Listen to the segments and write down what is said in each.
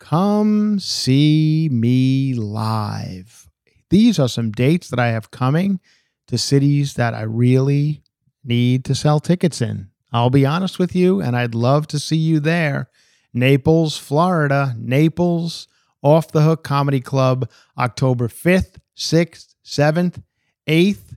Come see me live. These are some dates that I have coming to cities that I really need to sell tickets in. I'll be honest with you, and I'd love to see you there. Naples, Florida, Naples, Off the Hook Comedy Club, October 5th, 6th, 7th, 8th.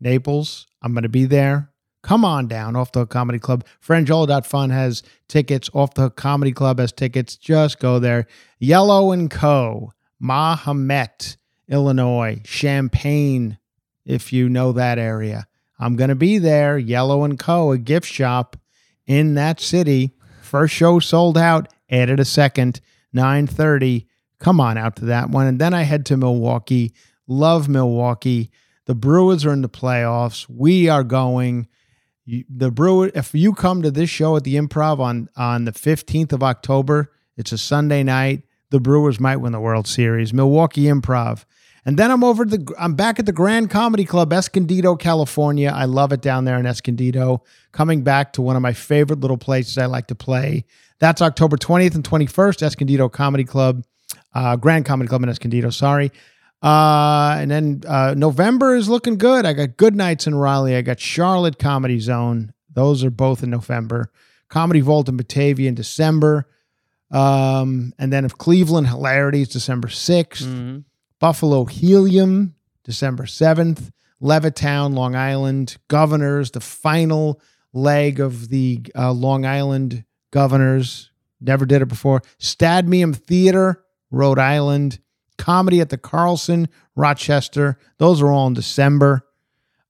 Naples, I'm going to be there. Come on down, Off the Hook Comedy Club. Franjola.fun has tickets. Off the Hook Comedy Club has tickets. Just go there. Yellow and Co., Mahomet, Illinois, Champaign, if you know that area. I'm going to be there. Yellow and Co., a gift shop in that city. First show sold out. Added a second, 9:30. Come on out to that one. And then I head to Milwaukee. Love Milwaukee. The Brewers are in the playoffs. We are going. You, the Brewer, if you come to this show at the Improv on on the 15th of October, it's a Sunday night. The Brewers might win the World Series. Milwaukee Improv. And then I'm over the I'm back at the Grand Comedy Club, Escondido, California. I love it down there in Escondido. Coming back to one of my favorite little places I like to play. That's October 20th and 21st, Escondido Comedy Club, uh, Grand Comedy Club in Escondido. Sorry. Uh, and then uh, November is looking good. I got Good Nights in Raleigh. I got Charlotte Comedy Zone. Those are both in November. Comedy Vault in Batavia in December. Um, and then if Cleveland Hilarities, December 6th. Buffalo Helium, December 7th. Levittown, Long Island. Governors, the final leg of the uh, Long Island Governors. Never did it before. Stadium Theater, Rhode Island. Comedy at the Carlson, Rochester. Those are all in December.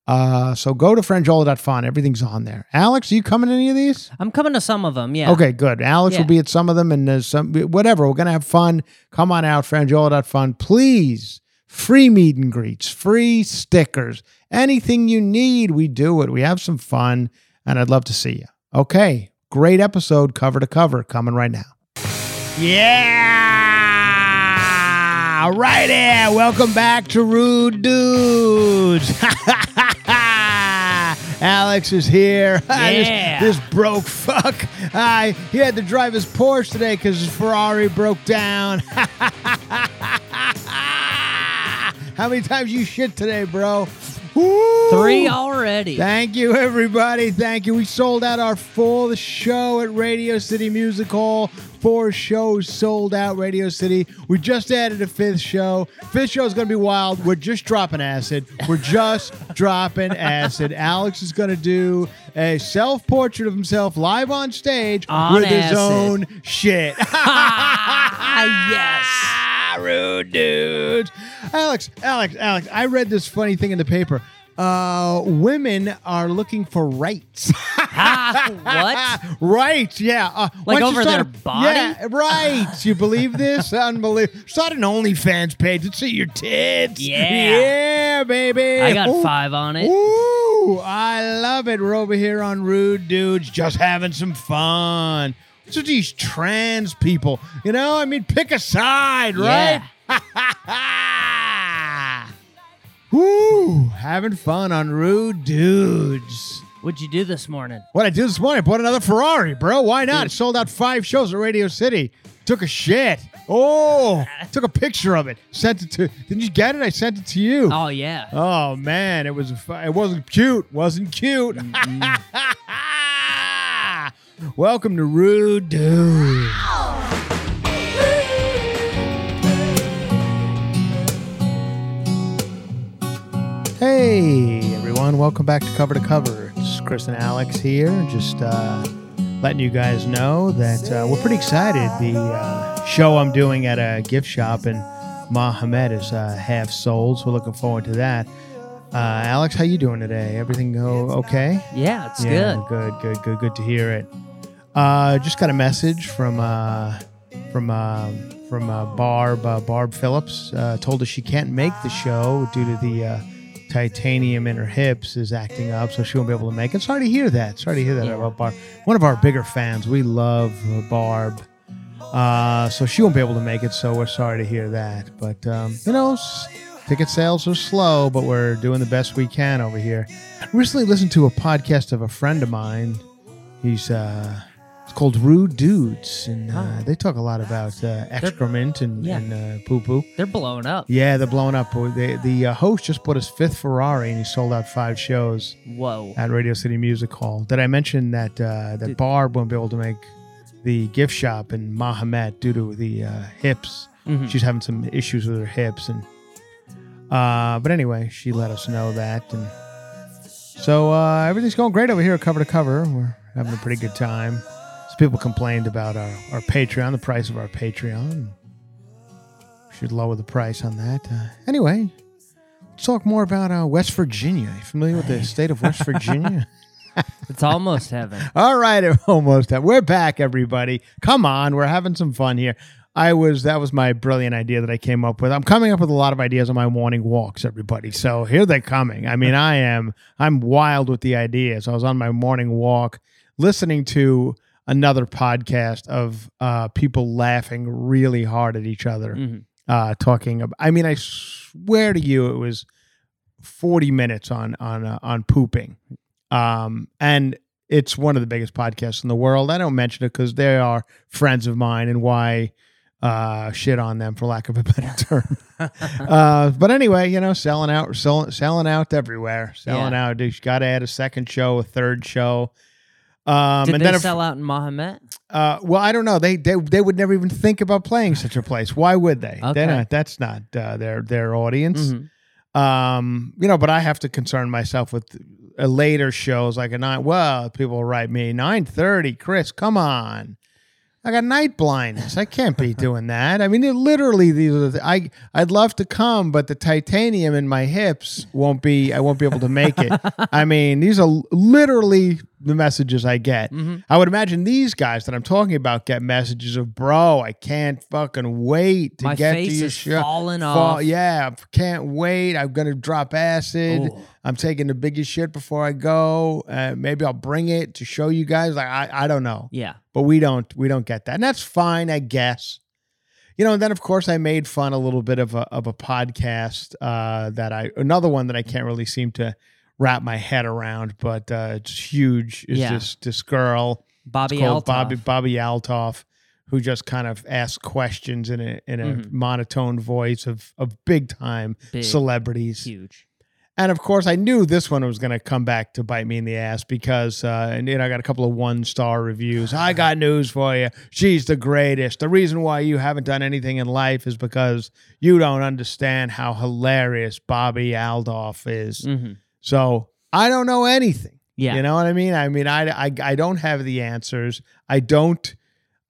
Uh, so go to franjola.fun. Everything's on there. Alex, are you coming to any of these? I'm coming to some of them, yeah. Okay, good. Alex will be at some of them and there's some whatever. We're gonna have fun. Come on out, franjola.fun. Please. Free meet and greets, free stickers, anything you need, we do it. We have some fun, and I'd love to see you. Okay, great episode, cover to cover, coming right now. Yeah, right here. Welcome back to Rude Dudes. Alex is here. This- Yeah. this, broke fuck. I he had to drive his Porsche today because his Ferrari broke down. How many times you shit today, bro? Three already. Thank you, everybody. Thank you. We sold out our full show at Radio City Music Hall. Four shows sold out, Radio City. We just added a fifth show. Fifth show is going to be wild. We're just dropping acid. We're just dropping acid. Alex is going to do a self portrait of himself live on stage On with acid. his own shit. Yes. Rude dudes. Alex, Alex, Alex, I read this funny thing in the paper. Uh, women are looking for rights. what? right? Yeah. Uh, Like don't you over start their a- body? Yeah, right. You believe this? Unbelievable. Start an OnlyFans page and see your tits. Yeah. Yeah, baby. I got Ooh. five on it. Ooh, I love it. We're over here on Rude Dudes, just having some fun. With these trans people? You know, I mean, pick a side, right? Woo, having fun on Rude Dudes. What'd you do this morning? What I did this morning, I bought another Ferrari, bro. Why not? Sold out five shows at Radio City. Took a shit. Oh, took a picture of it. Sent it to. Didn't you get it? I sent it to you. Oh yeah. Oh man, it was it wasn't cute. Wasn't cute. Welcome to Rude Dude. Hey everyone, welcome back to Cover to Cover. It's Chris and Alex here, just uh, letting you guys know that uh, we're pretty excited. The uh, show I'm doing at a gift shop in Mohammed is uh, half sold, so we're looking forward to that. Uh, Alex, how you doing today? Everything go okay? Yeah, it's yeah, good. good, good, good, good to hear it. Uh, just got a message from uh, from uh, from uh, Barb uh, Barb Phillips. Uh, told us she can't make the show due to the uh, titanium in her hips is acting up, so she won't be able to make it. Sorry to hear that. Sorry to hear that Yeah. about Barb. One of our bigger fans. We love Barb. Uh, so she won't be able to make it. So we're sorry to hear that. But um, you know, ticket sales are slow, but we're doing the best we can over here. I recently listened to a podcast of a friend of mine. He's uh, it's called Rude Dudes, and uh, Oh. they talk a lot about uh, excrement and, Yeah. and uh, poo poo. They're blowing up. Yeah, they're blowing up. The, the uh, host just bought his fifth Ferrari, and he sold out five shows Whoa. at Radio City Music Hall. Did I mention that uh, that Did- Barb won't be able to make the gift shop in Mahomet due to the uh, hips? Mhm. She's having some issues with her hips, and uh, but anyway, she let us know that, and so uh, everything's going great over here, cover to cover. We're having a pretty good time. Some people complained about our our Patreon, the price of our Patreon. We should lower the price on that. Uh, anyway, let's talk more about uh, West Virginia. Are You familiar with the state of West Virginia? It's almost heaven. All right, almost. Heaven. We're back, everybody. Come on, we're having some fun here. I was that was my brilliant idea that I came up with. I'm coming up with a lot of ideas on my morning walks, everybody. So here they're coming. I mean, I am I'm wild with the ideas. I was on my morning walk listening to another podcast of uh, people laughing really hard at each other, Mhm. uh, talking about. I mean, I swear to you, it was 40 minutes on on uh, on pooping, um, and it's one of the biggest podcasts in the world. I don't mention it because they are friends of mine, and why uh, shit on them for lack of a better term. uh, but anyway, you know, selling out, selling, selling out everywhere, selling out. You got to add a second show, a third show. Um, Did and they then if- sell out in Mahomet? uh, well, I don't know. They, they they would never even think about playing such a place. Why would they? Okay. Not. That's not uh, their their audience. Mhm. Um, you know, but I have to concern myself with uh, later shows like a night. Well, people write me nine thirty. Chris, come on. I got night blindness. I can't be doing that. I mean, it literally these are the, I I'd love to come, but the titanium in my hips won't be. I won't be able to make it. I mean, these are literally the messages I get. Mhm. I would imagine these guys that I'm talking about get messages of, bro, I can't fucking wait to My get face to your is show. falling Fall- off. yeah, can't wait. I'm gonna drop acid. Oh. I'm taking the biggest shit before I go. Uh, maybe I'll bring it to show you guys. Like I, I don't know, Yeah. but we don't, we don't get that, and that's fine, I guess. You know, and then of course I made fun a little bit of a of a podcast uh, that I another one that I can't really seem to wrap my head around, but uh, it's huge. Is Yeah. this this girl? Bobbi called Althoff. Bobbi Bobbi Althoff, who just kind of asks questions in a in a Mhm. monotone voice of of big time Big. celebrities. Huge. And of course, I knew this one was going to come back to bite me in the ass because, uh, and you know, I got a couple of one star reviews. I got news for you. She's the greatest. The reason why you haven't done anything in life is because you don't understand how hilarious Bobbi Althoff is. hmm So I don't know anything. Yeah. You know what I mean? I mean, I, I, I don't have the answers. I don't,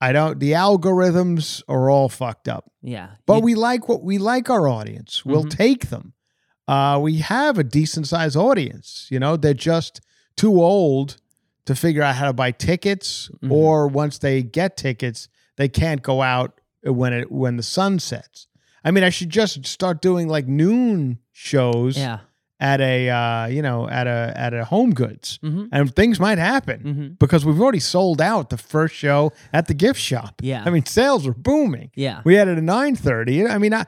I don't, the algorithms are all fucked up. Yeah. But You- we like what we like our audience. We'll Mhm. take them. uh, we have a decent sized audience. You know, they're just too old to figure out how to buy tickets, Mhm. or once they get tickets, they can't go out when it when the sun sets. I mean, I should just start doing like noon shows Yeah. At a uh, you know at a at a Home Goods, Mm-hmm. and things might happen Mm-hmm. because we've already sold out the first show at the gift shop. Yeah. I mean, sales were booming. Yeah. We had it at nine thirty. I mean, I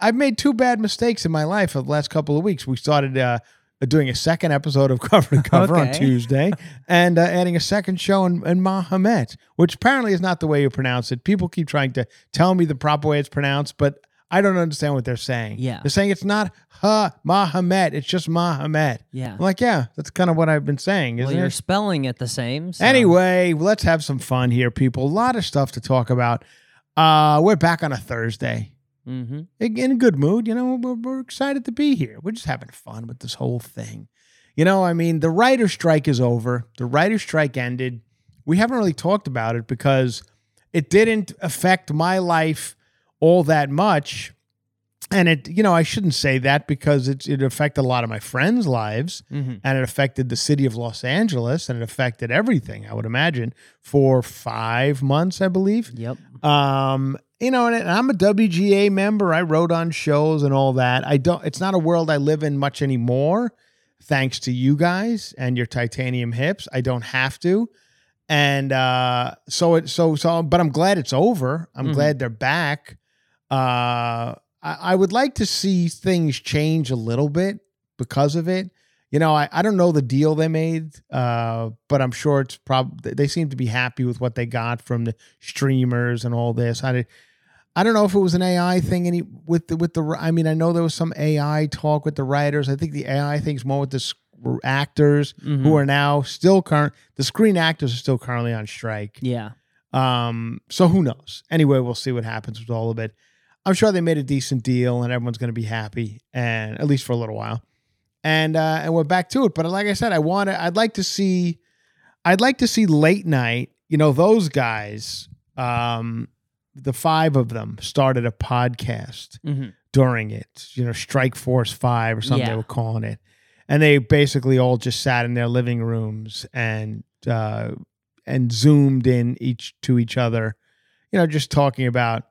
I've made two bad mistakes in my life for the last couple of weeks. We started uh, doing a second episode of Cover to Cover on Tuesday, and uh, adding a second show in, in Mahomet, which apparently is not the way you pronounce it. People keep trying to tell me the proper way it's pronounced, but I don't understand what they're saying. Yeah. they're saying it's not Ha Mahomet; it's just Mahomet. Yeah. I'm like, yeah, that's kind of what I've been saying, Well, isn't you're it? spelling it the same. so- Anyway, let's have some fun here, people. A lot of stuff to talk about. Uh, we're back on a Thursday. Mm-hmm. In a good mood, you know, we're, we're excited to be here. We're just having fun with this whole thing. You know, I mean, the writer strike is over. The writer strike ended. We haven't really talked about it because it didn't affect my life all that much. And it, you know, I shouldn't say that because it, it affected a lot of my friends' lives Mhm. and it affected the city of Los Angeles and it affected everything, I would imagine, for five months, I believe. Yep. Um, you know, and, I'm a WGA member. I wrote on shows and all that. I don't. It's not a world I live in much anymore, thanks to you guys and your titanium hips. I don't have to, and uh, so it so so. But I'm glad it's over. I'm Mhm. glad they're back. Uh, I, I would like to see things change a little bit because of it. You know, I, I don't know the deal they made, uh, but I'm sure it's probably they seem to be happy with what they got from the streamers and all this. I did, I don't know if it was an AI thing any with the with the I mean I know there was some AI talk with the writers. I think the AI thing's more with the sc- actors Mhm. who are now still current. The screen actors are still currently on strike. Yeah. Um, so who knows? Anyway, we'll see what happens with all of it. I'm sure they made a decent deal and everyone's going to be happy, and at least for a little while. And uh, and we're back to it. But like I said, I want to. I'd like to see. I'd like to see late night. You know, those guys. Um, the five of them started a podcast hmm during it. You know, Strike Force Five or something they were calling it, and they basically all just sat in their living rooms and uh, and zoomed in each to each other. You know, just talking about.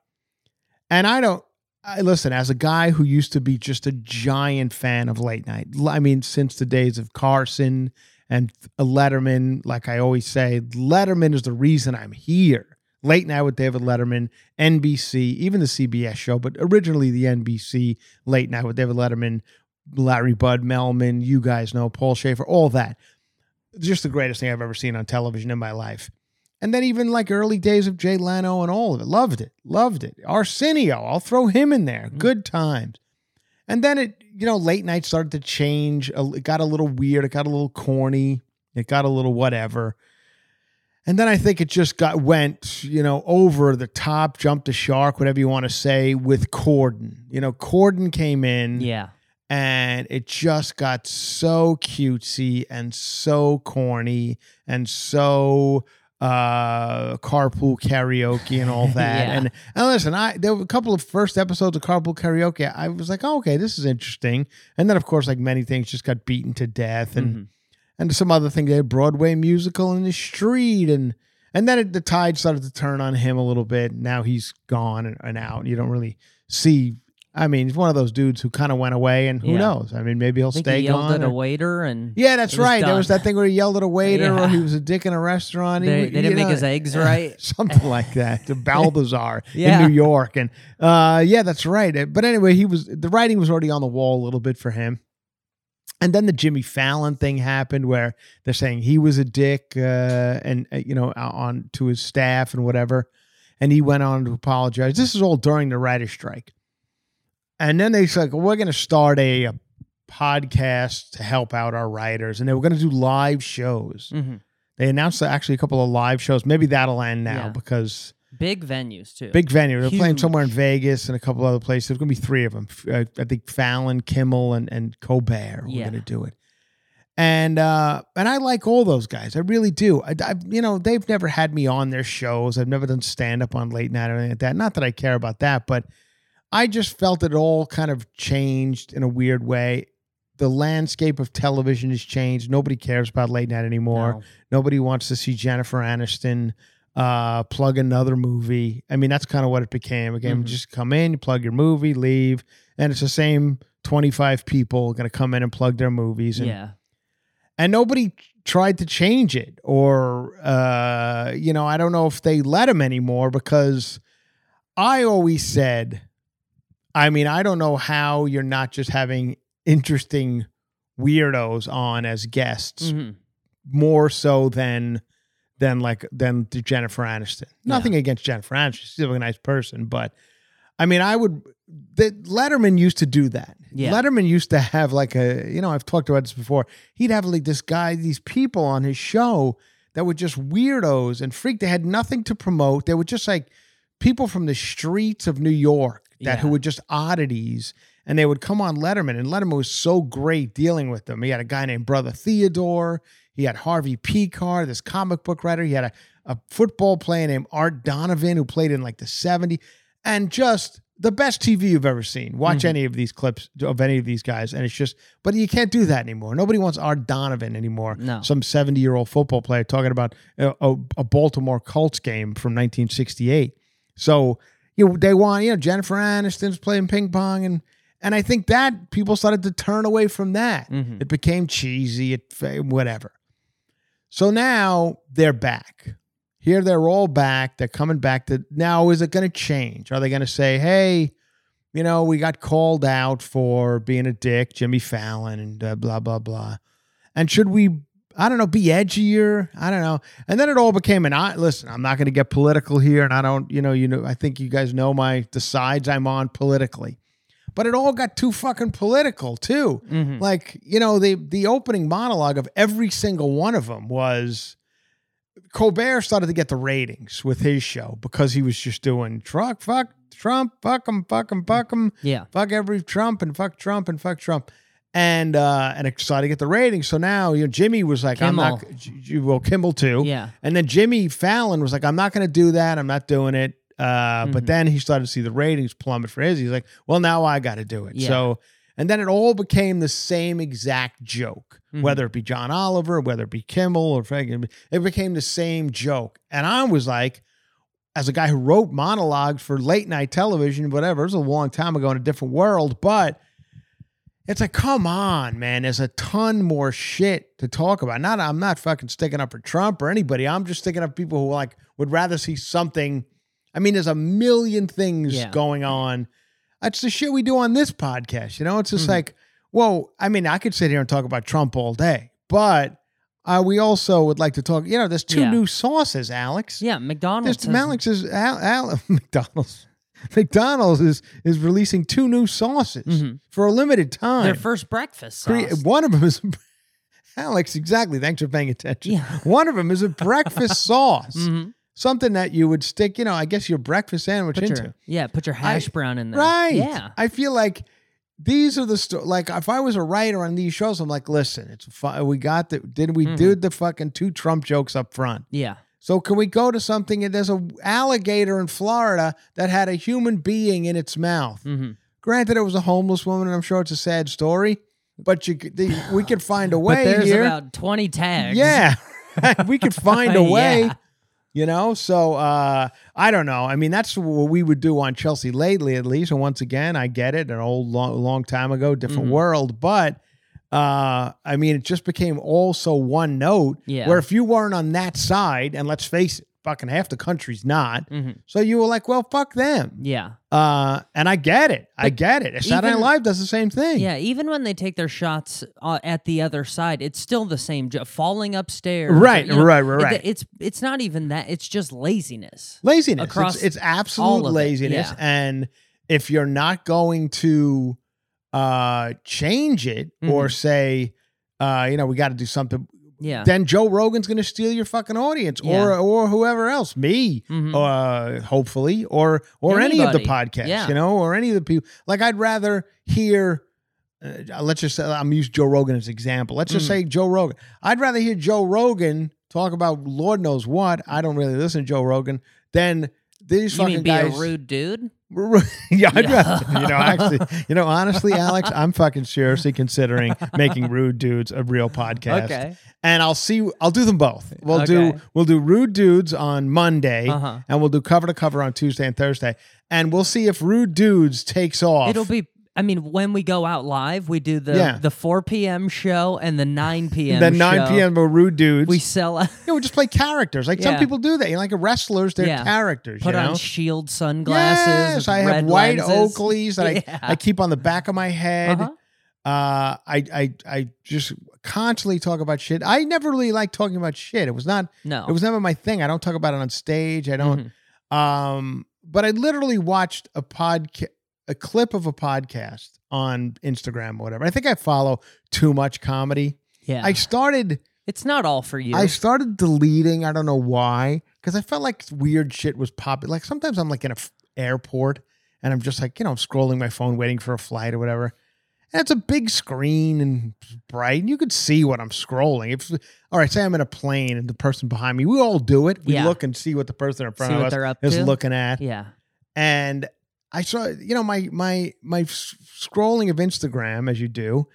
And I don't. I listen as a guy who used to be just a giant fan of late night. I mean, since the days of Carson and uh, Letterman, like I always say, Letterman is the reason I'm here. Late night with David Letterman, NBC, even the CBS show, but originally the NBC late night with David Letterman, Larry Bud, Melman, you guys know, Paul Shaffer, all that. Just the greatest thing I've ever seen on television in my life. And then even like early days of Jay Leno and all of it. Loved it. Loved it. Arsenio, I'll throw him in there. Mm-hmm. Good times. And then it, you know, late night started to change. It got a little weird. It got a little corny. It got a little whatever. And then I think it just got went, you know, over the top, jumped the shark, whatever you want to say, with Corden. You know, Corden came in Yeah. and it just got so cutesy and so corny and so uh carpool karaoke and all that. Yeah. and and listen i there were a couple of first episodes of carpool karaoke. I was like oh, okay this is interesting. And then of course like many things just got beaten to death and Mhm. and some other thing they had broadway musical in the street and and then it, the tide started to turn on him a little bit. Now he's gone and, and out. You don't really see i mean he's one of those dudes who kind of went away and who Yeah. knows i mean maybe he'll stay he yelled gone at a waiter and yeah, that's right. There was that thing where he yelled at a waiter or he was a dick in a restaurant. He They- w- they didn't you make his eggs right. Something like that. The Balthazar Yeah. in New York. And uh, yeah, that's right. But anyway, he was the writing was already on the wall a little bit for him. And then the Jimmy Fallon thing happened where they're saying he was a dick uh, and uh, you know on to his staff and whatever. And he went on to apologize. This is all during the writer's strike. And then they said, we're going to start a, a podcast to help out our writers. And they were going to do live shows. Mhm. They announced actually a couple of live shows. Maybe that'll end now Yeah. because big venues too. big venue. They're playing somewhere in Vegas and a couple other places. There's going to be three of them. Uh, I think Fallon, Kimmel, and, and Colbert. We're Yeah. going to do it. And uh, and I like all those guys. I really do. I, I you know they've never had me on their shows. I've never done stand up on late night or anything like that. Not that I care about that, but I just felt it all kind of changed in a weird way. The landscape of television has changed. Nobody cares about late night anymore. No. Nobody wants to see Jennifer Aniston uh, plug another movie. I mean, that's kind of what it became. Became Mhm. just come in, you plug your movie, leave, and it's the same 25 people going to come in and plug their movies. And, Yeah. and nobody tried to change it or, uh, you know, I don't know if they let them anymore because I always said, I mean, I don't know how you're not just having interesting weirdos on as guests Mhm. more so than than like than the Jennifer Aniston. Nothing against Jennifer Aniston; she's still a nice person, but I mean, I would. The Letterman used to do that. Yeah. Letterman used to have like a you know I've talked about this before. He'd have like this guy, these people on his show that were just weirdos and freak. They had nothing to promote. They were just like people from the streets of New York that who Yeah. were just oddities. And they would come on Letterman, and Letterman was so great dealing with them. He had a guy named Brother Theodore. He had Harvey Pekar, this comic book writer. He had a, a football player named Art Donovan who played in like the 70s. And just the best TV you've ever seen. Watch Mhm. any of these clips of any of these guys. And it's just, but you can't do that anymore. Nobody wants Art Donovan anymore. No. Some 70 year old football player talking about a, a, a Baltimore Colts game from 1968. So, you know, they want, you know, Jennifer Aniston's playing ping pong and, and I think that people started to turn away from that. Mhm. It became cheesy, it whatever. So now they're back. Here they're all back. They're coming back to now. Is it going to change? Are they going to say, "Hey, you know, we got called out for being a dick, Jimmy Fallon, and uh, blah blah blah"? And should we? I don't know, be edgier. I don't know. And then it all became an. I listen. I'm not going to get political here, and I don't. You know, you know. I think you guys know my the sides I'm on politically, but it all got too fucking political too. Mhm. Like, you know, the the opening monologue of every single one of them was Colbert started to get the ratings with his show because he was just doing truck, fuck Trump, fuck him, fuck him, fuck him, Yeah. fuck every Trump and fuck Trump and fuck Trump. And uh and it started to get the ratings. So now, you know, Jimmy was like, I'm not well, Kimmel too. Yeah. And then Jimmy Fallon was like, I'm not gonna do that. I'm not doing it. Uh, but Mhm. then he started to see the ratings plummet for his. He's like, well, now I got to do it. Yeah. So, and then it all became the same exact joke, Mhm. whether it be John Oliver, whether it be Kimmel or Frank, it became the same joke. And I was like, as a guy who wrote monologues for late night television, whatever, it was a long time ago in a different world, but it's like, come on, man. There's a ton more shit to talk about. Not, I'm not fucking sticking up for Trump or anybody. I'm just sticking up for people who like would rather see something. I mean, there's a million things Yeah. going on. That's the shit we do on this podcast. You know, it's just Mhm. like, whoa. I mean, I could sit here and talk about Trump all day, but uh, we also would like to talk. You know, there's two Yeah. new sauces, Alex. Yeah. McDonald's. Has- Alex is Al, Al, McDonald's. McDonald's is is releasing two new sauces Mhm. for a limited time. Their first breakfast sauce. One of them is Alex. Exactly. Thanks for paying attention. Yeah. One of them is a breakfast sauce, Mhm. something that you would stick, you know, I guess your breakfast sandwich Put into. your, yeah. Put your hash brown in there. Right. Yeah. I feel like these are the sto- like if I was a writer on these shows, I'm like, listen, it's fu- we got the did we Mhm. do the fucking two Trump jokes up front? Yeah. So can we go to something? And there's a alligator in Florida that had a human being in its mouth. hmm Granted, it was a homeless woman, and I'm sure it's a sad story. But you, could- the, we could find a way But there's here. about 20 tags. yeah, we could find a way. Yeah. You know, so uh, I don't know. I mean, that's what we would do on Chelsea lately, at least. And once again, I get it, an old, long, long time ago, different Mhm. world. But uh, I mean, it just became all so one note. Yeah. Where if you weren't on that side, and let's face it, fucking half the country's not. Mhm. So you were like, well, fuck them. Yeah. Uh, and I get it. I get it. Saturday Night Live does the same thing. Yeah, even when they take their shots uh, at the other side, it's still the same. jo- Falling upstairs, Right, you know, right, right, it- right. it's it's not even that. It's just laziness. laziness. Across it's, it's absolute of it, laziness. yeah. And if you're not going to uh, change it or Mm-hmm. say, uh, you know, we got to do something, Yeah. then Joe Rogan's going to steal your fucking audience, or Yeah. or whoever else, me, Mhm. uh, hopefully, or or any of the Anybody. podcasts, Yeah. you know, or any of the people. Like I'd rather hear. Uh, let's just say I'm use Joe Rogan as example. Let's just Mhm. say Joe Rogan. I'd rather hear Joe Rogan talk about Lord knows what. I don't really listen to Joe Rogan than these You fucking mean be guys. a rude dude? yeah, I'd rather, you know, actually, you know, honestly, Alex, I'm fucking seriously considering making Rude Dudes a real podcast. Okay. And I'll see. I'll do them both. We'll do we'll do Rude Dudes on Monday, Uh-huh. and we'll do cover to cover on Tuesday and Thursday, and we'll see if Rude Dudes takes off. It'll be. I mean, when we go out live, we do the Yeah. the 4 p.m. show and the 9 p.m. the 9 show. p.m. of Rude Dudes. We sell yeah, we just play characters. Like some Yeah. people do that. You know, like wrestlers, they're Yeah. characters. put you know? on shield sunglasses. Yes, I have red white lenses. Oakleys that Yeah. I, I keep on the back of my head. Uh-huh. Uh, I, I, I just constantly talk about shit. I never really liked talking about shit. It was not, No, it was never my thing. I don't talk about it on stage. I don't, Mhm. um, but I literally watched a podcast, a clip of a podcast on Instagram or whatever. I think I follow too much comedy. yeah. I started, it's not all for you. I started deleting. I don't know why, because I felt like weird shit was popping. Like sometimes I'm like in a f- airport and I'm just like you know I'm scrolling my phone waiting for a flight or whatever. And it's a big screen and bright, and you could see what I'm scrolling. If all right, say I'm in a plane and the person behind me, we all do it. We Yeah. look and see what the person in front See of what us they're up is to. looking at yeah. and I saw you know my my my scrolling of Instagram as you do.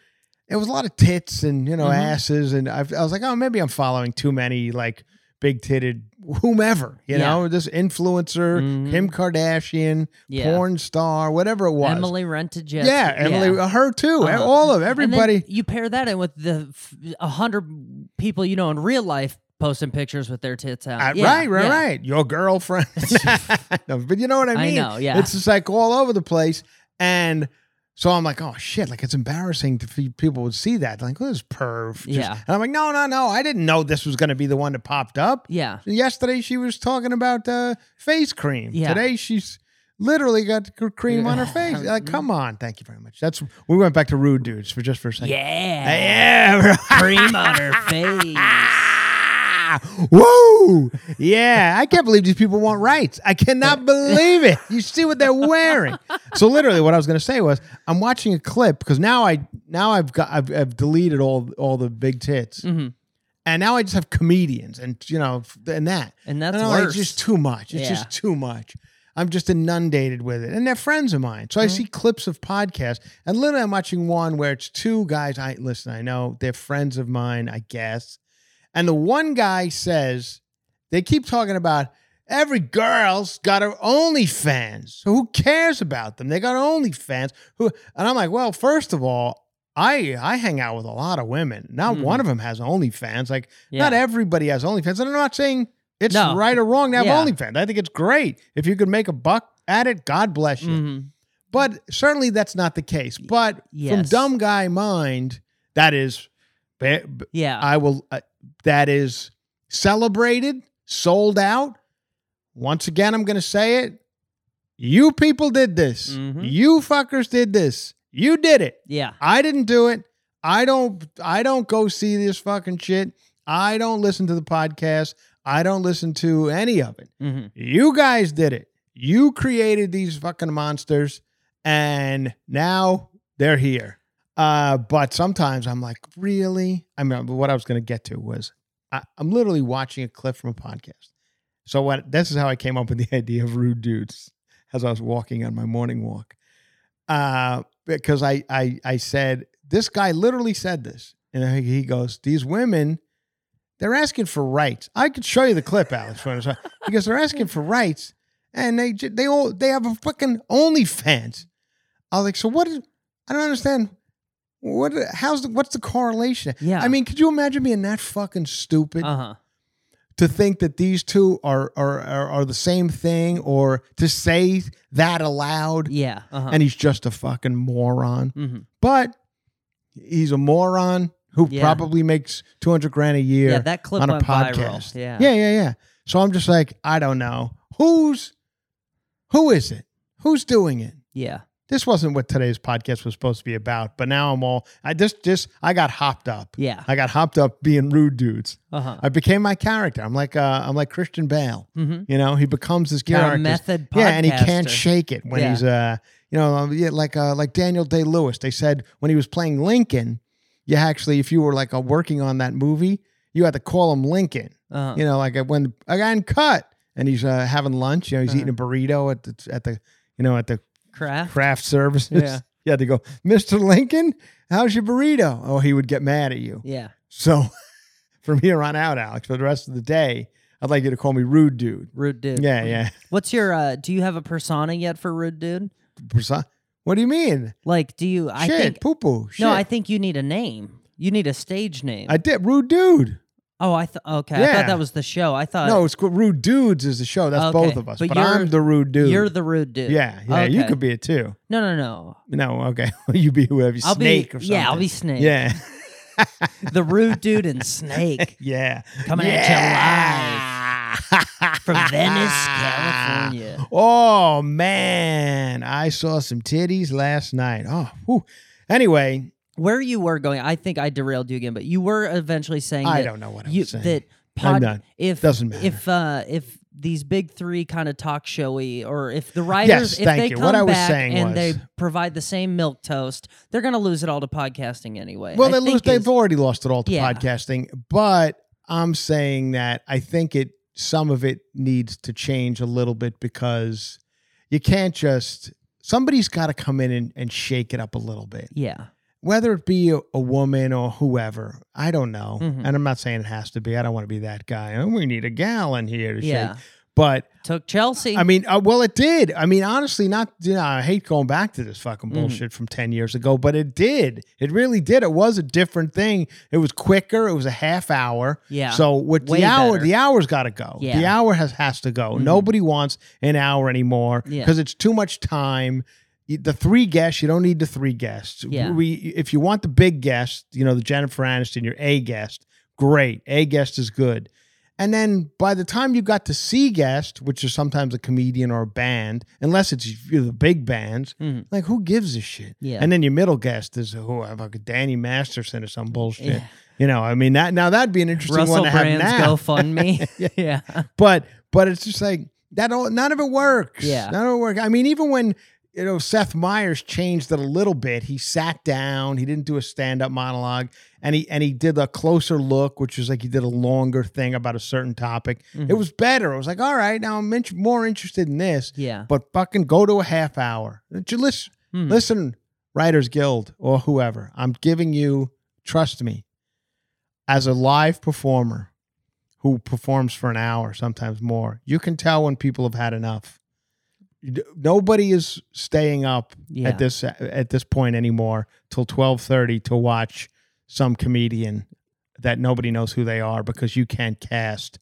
It was a lot of tits and you know Mhm. asses, and I, I was like, oh, maybe I'm following too many like big titted whomever, you Yeah. know, this influencer, Mhm. Kim Kardashian, Yeah. porn star, whatever it was. Emily Ratajkowski. yeah, Emily, her too, Uh-huh. all of everybody. you pair that in with the f- a hundred people you know in real life posting pictures with their tits out. Uh, Yeah, right, right, yeah. right. Your girlfriend. No, but you know what I mean? I know, yeah. It's just like all over the place. And so I'm like, oh shit, like it's embarrassing to people would see that. Like, who's perv? Just- Yeah. And I'm like, no, no, no. I didn't know this was going to be the one that popped up. Yeah. Yesterday she was talking about uh, face cream. Yeah. Today she's literally got cream on her face. Like, come on. Thank you very much. That's we went back to rude dudes for just for a second. Yeah. Yeah. Cream on her face. Woo! Yeah, I can't believe these people want rights. I cannot believe it. You see what they're wearing. So literally, what I was going to say was, I'm watching a clip because now I now I've got I've, I've deleted all all the big tits, Mhm. and now I just have comedians and you know and that, And that's And I'm like, worse. it's just too much. It's Yeah. just too much. I'm just inundated with it, and they're friends of mine. So I see clips of podcasts, and literally, I'm watching one where it's two guys. I listen. I know they're friends of mine. I guess. And the one guy says, they keep talking about every girl's got her OnlyFans. So who cares about them? They got OnlyFans. Who? And I'm like, well, first of all, I I hang out with a lot of women. Not Mhm. one of them has OnlyFans. Like Yeah. not everybody has OnlyFans. And I'm not saying it's No. right or wrong to have Yeah. OnlyFans. I think it's great. If you could make a buck at it, God bless you. Mhm. But certainly that's not the case. But from dumb guy mind, that is, Yeah. I will. Uh, that is celebrated, sold out. Once again, I'm going to say it. You people did this. Mhm. You fuckers did this. You did it. yeah. I didn't do it. I don't. I don't go see this fucking shit. I don't listen to the podcast. I don't listen to any of it. hmm You guys did it. You created these fucking monsters, and now they're here. Uh, but sometimes I'm like, really? I mean, what I was going to get to was I, I'm literally watching a clip from a podcast. So what? This is how I came up with the idea of rude dudes as I was walking on my morning walk. Uh, because I I I said this guy literally said this, and he goes, "These women." They're asking for rights. I could show you the clip, Alex, because they're asking for rights, and they they all they have a fucking OnlyFans. I was like, so what? Is, I don't understand. What? How's the, what's the correlation? Yeah. I mean, could you imagine being that fucking stupid Uh huh. to think that these two are are are, are the same thing, or to say that aloud? Yeah. Uh huh. And he's just a fucking moron. hmm But he's a moron who Yeah. probably makes two hundred grand a year Yeah. That clip on a podcast. viral. Yeah. yeah, yeah, yeah. So I'm just like, I don't know who's who is it? Who's doing it? Yeah. This wasn't what today's podcast was supposed to be about, but now I'm all I just just I got hopped up. Yeah. I got hopped up being rude dudes. Uh huh. I became my character. I'm like uh I'm like Christian Bale. Mm-hmm. You know, he becomes a character. method Yeah, and he can't shake it when Yeah. he's uh you know um, yeah, like uh like Daniel Day Lewis. They said when he was playing Lincoln, you actually if you were like uh, working on that movie, you had to call him Lincoln. Uh-huh. You know, like uh, when again cut, and he's uh, having lunch. You know, he's Uh-huh. eating a burrito at the at the you know at the Craft. craft services. Yeah. You had to go, Mister Lincoln, how's your burrito? Oh, he would get mad at you. Yeah. So from here on out, Alex, for the rest of the day, I'd like you to call me rude dude. Rude dude. Yeah, yeah. What's your uh do you have a persona yet for rude dude? Persona? What do you mean? Like do you I Shit, think poo poo. No, I think you need a name. You need a stage name. I did rude dude. Oh, I thought okay. I Yeah. thought that was the show. I thought no, it's called rude dudes is the show. That's Okay, both of us. but But, you're- I'm the rude dude. you're the rude dude. yeah, yeah. You Okay. could be it too. No, no, no. No, okay. you be whoever. I'll Snake be or something. Yeah, I'll be Snake. Yeah, The rude dude and Snake yeah. coming at you live from Venice, California. Oh man, I saw some titties last night. Oh, whew. anyway, Where you were going, I think I derailed you again, but you were eventually saying I that don't know what I you, saying. that I'm not- if doesn't matter. if uh if these big three kind of talk showy or if the writers if thank they you. come What I was back saying and was- they provide the same milk toast they're gonna lose it all to podcasting anyway well, I they lose. They've already lost it all to Yeah. podcasting. But I'm saying that I think it some of it needs to change a little bit because you can't just somebody's got to come in and, and shake it up a little bit. yeah whether it be a, a woman or whoever, I don't know. Mhm. And I'm not saying it has to be. I don't want to be that guy. Oh, we need a gal in here to yeah shake. But took Chelsea I mean, uh, well, it did. I mean, honestly, not. You know, I hate going back to this fucking Mhm. bullshit from ten years ago, but it did. It really did. It was a different thing. It was quicker. It was a half hour. Yeah. So with Way the hour, better. the hour's got to go. Yeah. The hour has has to go. Mhm. Nobody wants an hour anymore Yeah. because it's too much time. The three guests, you don't need the three guests. Yeah. We, if you want the big guest, you know, the Jennifer Aniston, your A guest, great. A guest is good. And then by the time you got to C guest, which is sometimes a comedian or a band, unless it's you know, the big bands, Mhm. like who gives a shit? Yeah. And then your middle guest is who like Danny Masterson or some bullshit. Yeah. You know, I mean that now that'd be an interesting Russell one to have Brand's now. GoFundMe yeah But but it's just like that. All, none of it works. Yeah. none of it works. I mean, even when you know Seth Meyers changed it a little bit, he sat down. He didn't do a stand up monologue, and he and he did a closer look, which was like he did a longer thing about a certain topic. Mhm. It was better. It was like, all right, now I'm int- more interested in this. yeah But fucking go to a half hour. Listen, Hmm. listen, Writers Guild or whoever. I'm giving you. Trust me, as a live performer who performs for an hour, sometimes more, you can tell when people have had enough. Nobody is staying up Yeah. at this at this point anymore till twelve thirty to watch some comedian that nobody knows who they are because you can't cast,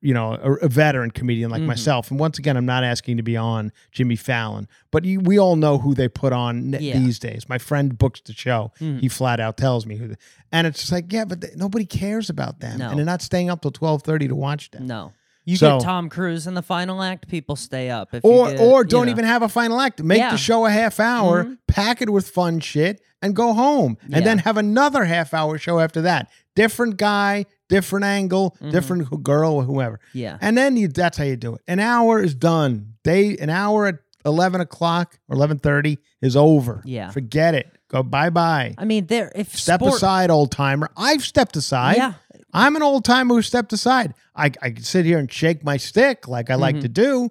you know, a, a veteran comedian like Mhm. myself. And once again, I'm not asking to be on Jimmy Fallon, but you, we all know who they put on Yeah. these days. My friend books the show. Mhm. He flat out tells me who, the, and it's just like, yeah, but th- nobody cares about them, No. and they're not staying up till twelve thirty to watch them. no you So- get Tom Cruise in the final act people stay up if you or get, or don't know. even have a final act. Make Yeah. the show a half hour, Mhm. pack it with fun shit, and go home. Yeah. And then have another half hour show after that. Different guy, different angle, Mhm. different girl or whoever. yeah And then you that's how you do it. An hour is done. Day an hour at eleven o'clock or eleven thirty is over. Yeah. Forget it. Go bye bye. I mean there if Step sport, aside, old timer. I've stepped aside. yeah I'm an old timer who stepped aside. I, I can sit here and shake my stick like I like Mhm. to do,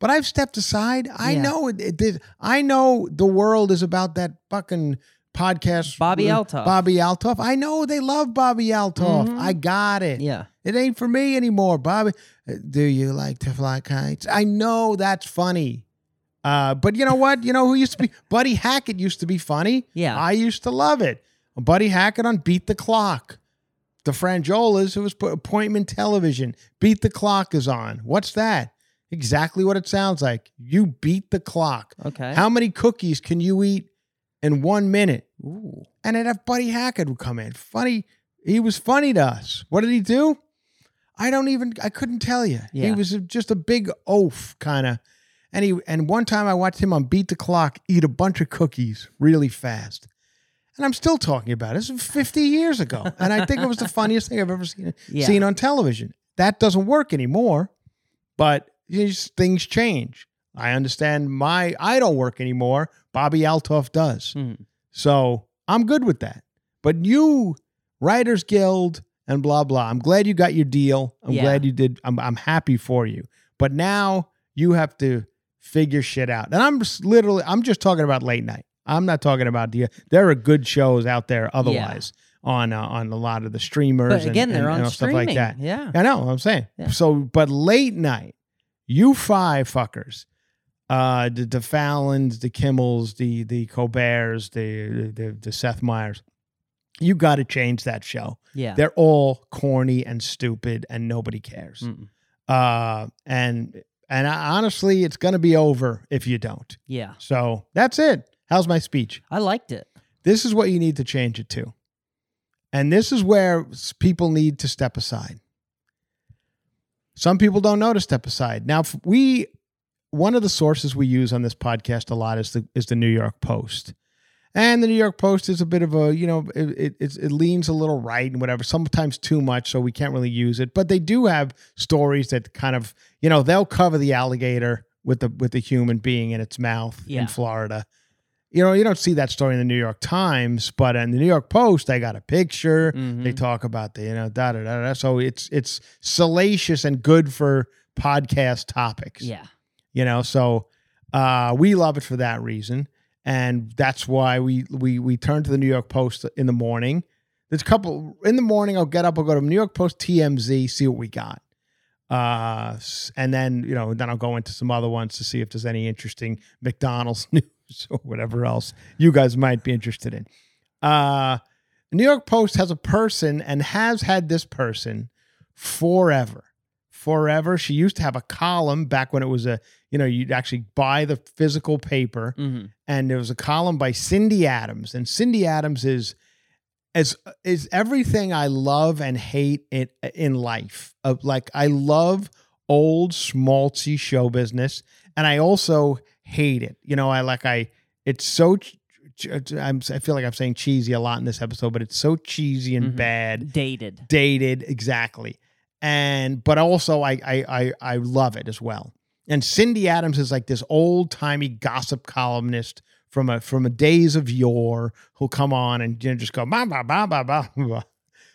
but I've stepped aside. I Yeah. know it, it did. I know the world is about that fucking podcast. Bobbi Althoff. Bobbi Althoff. I know they love Bobbi Althoff. Mhm. I got it. yeah It ain't for me anymore, Bobbi. Uh, Do you like to fly kites? I know that's funny. Uh, but you know what? You know who used to be? Buddy Hackett used to be funny. Yeah. I used to love it. Buddy Hackett on Beat the Clock. The Franjolas, who was put appointment television. Beat the Clock is on. What's that? Exactly what it sounds like. You beat the clock. okay How many cookies can you eat in one minute? Ooh. and then have Buddy Hackett would come in. Funny, he was funny to us. What did he do? I don't even. I couldn't tell you. Yeah. He was just a big oaf kind of. And he and one time I watched him on Beat the Clock eat a bunch of cookies really fast. And I'm still talking about it. This was 50 years ago. And I think it was the funniest thing I've ever seen, Yeah. seen on television. That doesn't work anymore, but things change. I understand my I don't work anymore. Bobbi Althoff does. Mhm. So I'm good with that. But you, Writers Guild and blah blah. I'm glad you got your deal. I'm Yeah. glad you did. I'm I'm happy for you. But now you have to figure shit out. And I'm literally, I'm just talking about late night. I'm not talking about the. There are good shows out there otherwise on uh, on a lot of the streamers. But and- again, and, they're on and stuff like that. Yeah. I know. what I'm saying. Yeah. So, but late night, you five fuckers, uh, the, the Fallons, the Kimmels, the the Colberts, the the, the Seth Meyers, you got to change that show. Yeah. They're all corny and stupid, and nobody cares. Mm-mm. Uh, and and I, honestly, it's gonna be over if you don't. Yeah. So that's it. How's my speech? I liked it. This is what you need to change it to. And this is where people need to step aside. Some people don't know to step aside. Now, we one of the sources we use on this podcast a lot is the is the New York Post. And the New York Post is a bit of a, you know, it, it, it leans a little right and whatever, sometimes too much, so we can't really use it. But they do have stories that kind of, you know, they'll cover the alligator with the with the human being in its mouth Yeah. in Florida. You know, you don't see that story in the New York Times, but in the New York Post, they got a picture. Mhm. They talk about the, you know, da da da da. So it's it's salacious and good for podcast topics Yeah. you know so uh we love it for that reason and that's why we we we turn to the new york post in the morning there's a couple in the morning i'll get up i'll go to new york post tmz see what we got uh and then you know then i'll go into some other ones to see if there's any interesting mcdonald's news or whatever else you guys might be interested in. Uh new york post has a person and has had this person forever. Forever. She used to have a column back when it was a you know you'd actually buy the physical paper hmm and there was a column by Cindy Adams, and Cindy Adams is is is everything I love and hate in in life. Of like I love old schmaltzy show business, and I also hate it. You know, I like I it's so. ch- I'm, I feel like I'm saying cheesy a lot in this episode, but it's so cheesy and Mhm. bad Dated. dated exactly and but also I, I i i love it as well and cindy adams is like this old timey gossip columnist from a from a days of yore who'll come on and you know, just go bah, bah, bah, bah, bah.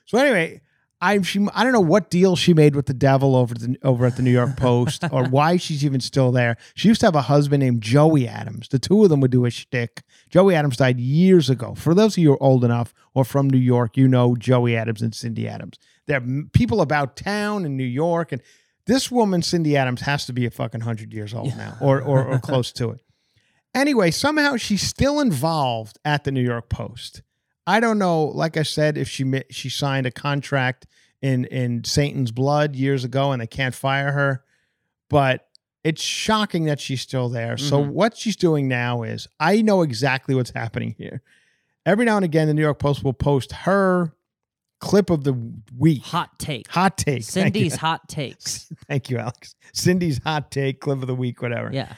so anyway I she I don't know what deal she made with the devil over the over at the New York Post or why she's even still there. She used to have a husband named Joey Adams. The two of them would do a shtick. Joey Adams died years ago. For those of you who are old enough or from New York, you know Joey Adams and Cindy Adams. They're people about town in New York, and this woman Cindy Adams has to be a fucking hundred years old now, or, or or close to it. Anyway, somehow she's still involved at the New York Post. I don't know. Like I said, if she she signed a contract in in Satan's blood years ago and they can't fire her, but it's shocking that she's still there. So Mhm. what she's doing now is I know exactly what's happening here. Every now and again, the New York Post will post her clip of the week, Hot take. hot take. Cindy's hot takes. Thank you, Alex. Cindy's hot take, clip of the week, whatever Yeah.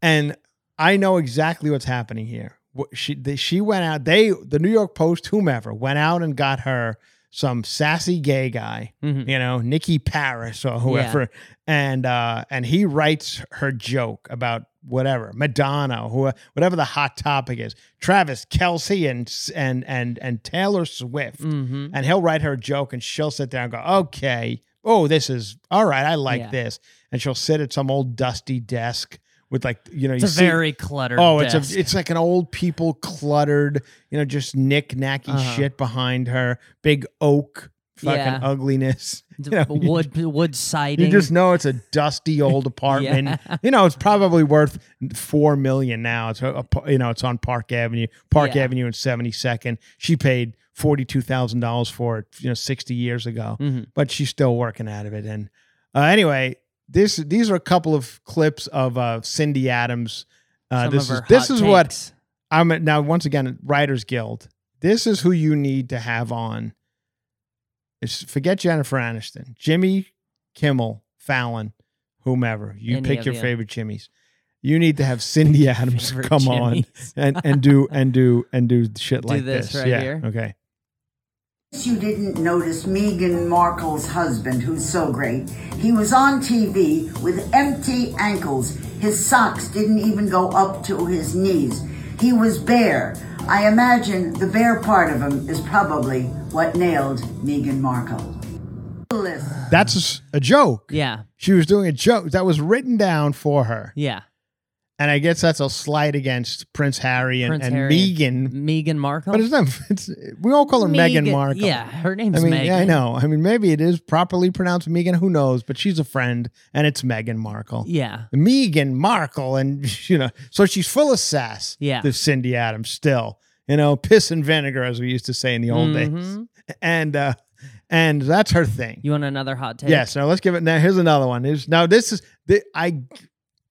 and I know exactly what's happening here. What- She they, she went out. They the New York Post, whomever, went out and got her some sassy gay guy, Mhm. you know, Nikki Paris or whoever, and uh, and he writes her joke about whatever Madonna, who whatever the hot topic is, Travis Kelce and and and and Taylor Swift, hmm and he'll write her a joke and she'll sit there and go, okay, oh, this is all right. I like Yeah. this. And she'll sit at some old dusty desk with like, you know, It's you a see, very cluttered. oh, it's desk. a, it's like an old people cluttered, you know, just knick knacky Uh-huh. shit behind her, big oak fucking Yeah. ugliness. You know, a you wood wood siding. You just know it's a dusty old apartment. Yeah. You know, it's probably worth four million now. It's a, a- you know, it's on Park Avenue, Park Yeah. Avenue and Seventy Second. She paid forty two thousand dollars for it, you know, sixty years ago. Mhm. But she's still working out of it. And uh, anyway, this these are a couple of clips of uh, Cindy Adams. Uh, this is this is what. I'm now. Once again, Writers Guild. This is who you need to have on. It's, forget Jennifer Aniston, Jimmy Kimmel, Fallon, whomever. You Any pick your you. favorite Jimmys. You need to have Cindy Adams Favorite come on and and do and do and do shit Do like this this. right yeah. here. Okay. You didn't notice Meghan Markle's husband, who's so great. He was on TV with empty ankles. His socks didn't even go up to his knees. He was bare. I imagine the bare part of him is probably what nailed Meghan Markle. That's a joke. Yeah. She was doing a joke that was written down for her. Yeah. And I guess that's a slight against Prince Harry and, Prince and Harry. Meghan. Meghan Markle. But it's not, it's, we all call her Megan, Meghan- Markle. Yeah, her name's I mean, Meghan. yeah, I know. I mean, maybe it is properly pronounced Megan. Who knows? But she's a friend, and it's Megan Markle. Yeah. Megan Markle, and you know, so she's full of sass. Yeah. to Cindy Adams still, you know, piss and vinegar, as we used to say in the old days, Mhm. and uh, and that's her thing. You want another hot take? Yes. Now let's give it. Now here's another one. Is now this is the I.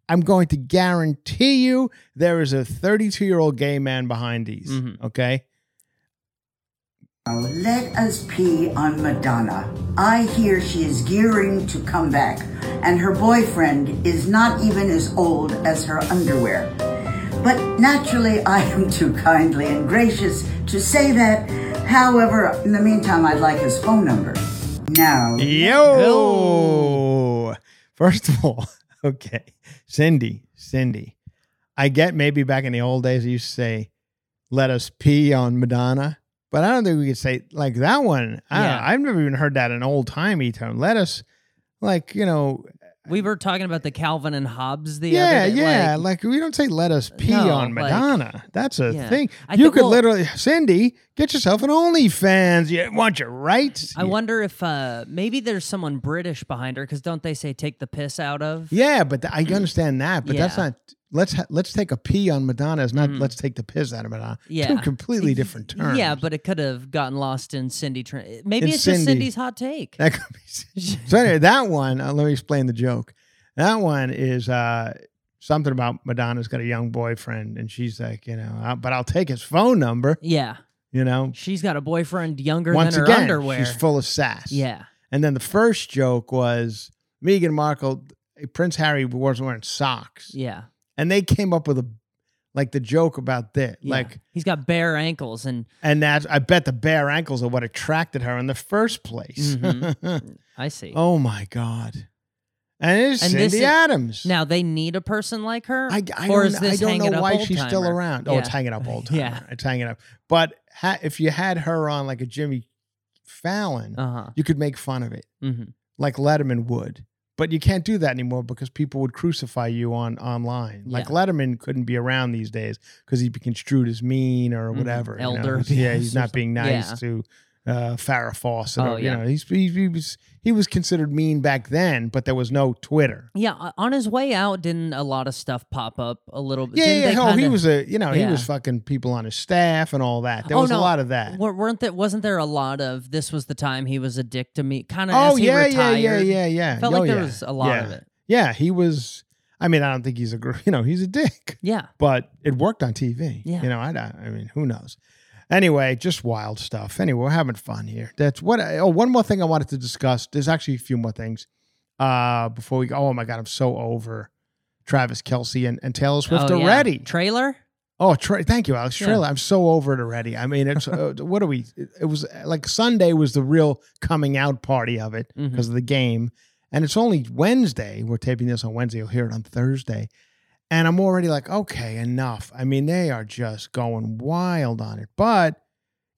I'm going to guarantee you there is a 32 year old gay man behind these. Mhm. Okay. Let us pee on Madonna. I hear she is gearing to come back, and her boyfriend is not even as old as her underwear. But naturally, I am too kindly and gracious to say that. However, in the meantime, I'd like his phone number. Now, Yo. First of all, okay, Cindy, Cindy. I get maybe back in the old days, you used to say, "Let us pee on Madonna," but I don't think we could say like that one. I don't Yeah. I've never even heard that in old timey term. Let us, like you know, We were talking about the Calvin and Hobbes the yeah, other day. yeah. like- Like, we don't say "let us pee No, on like- Madonna." That's a Yeah. thing. I you think- could well- literally, Cindy, get yourself an OnlyFans. You want your rights? I wonder if uh, maybe there's someone British behind her because don't they say take the piss out of? Yeah, but th- I understand that. But that's not. Let's ha- let's take a pee on Madonna. Is not Mhm. let's take the piss out of Madonna. Yeah. two completely different terms. Yeah, but it could have gotten lost in Cindy. Tra- maybe In it's just Cindy's hot take. that could be. so anyway, that one. Uh, let me explain the joke. That one is uh, something about Madonna's got a young boyfriend, and she's like, you know, uh, but I'll take his phone number. Yeah, You know, she's got a boyfriend younger once than her again, underwear. she's full of sass. yeah, And then the first joke was Meghan Markle, Prince Harry was wearing socks. yeah, and they came up with a like the joke about that. yeah. like he's got bare ankles and and that's i bet the bare ankles are what attracted her in the first place Mhm. I see. oh my god and it's And cindy this is- adams Now they need a person like her, I, I or is this I don't know up why she's still timer? around. Oh, it's hanging up old timer. Yeah. It's hanging up. But ha- if you had her on like a Jimmy Fallon, Uh huh. you could make fun of it, hmm like Letterman would. But you can't do that anymore because people would crucify you on online. Like Yeah. Letterman couldn't be around these days because he'd be construed as mean or Mhm. whatever. you know? Elder Yeah, he's not being nice Yeah. to uh, Farrah Fawcett. Oh, you yeah. know, he's, he, he was he was considered mean back then, but there was no Twitter. Yeah, on his way out, didn't a lot of stuff pop up a little bit? Yeah, Didn't yeah. hell, he was a you know he was fucking people on his staff and all that. There Oh, was a lot of that. Wer- weren't there? Wasn't there a lot of this was the time he was a dick to me? Kind of. Oh as he yeah, yeah, retired, yeah, yeah, yeah. Felt Oh, like there yeah. was a lot yeah. of it. Yeah, he was. I mean, I don't think he's a you know he's a dick, Yeah. but it worked on TV. Yeah. you know, I I mean, who knows? Anyway, just wild stuff. Anyway, we're having fun here. That's what. I, oh, one more thing I wanted to discuss. There's actually a few more things. Uh, before we go. Oh my god, I'm so over Travis Kelce and, and Taylor Swift Oh, yeah. already. Trailer. Oh, Tra- thank you, Alex Yeah. Trailer. I'm so over it already. I mean, it's uh, what are we? It, it was like Sunday was the real coming out party of it because of the game, and it's only Wednesday. We're taping this on Wednesday. You'll hear it on Thursday, and I'm already like, okay, enough. I mean, they are just going wild on it. But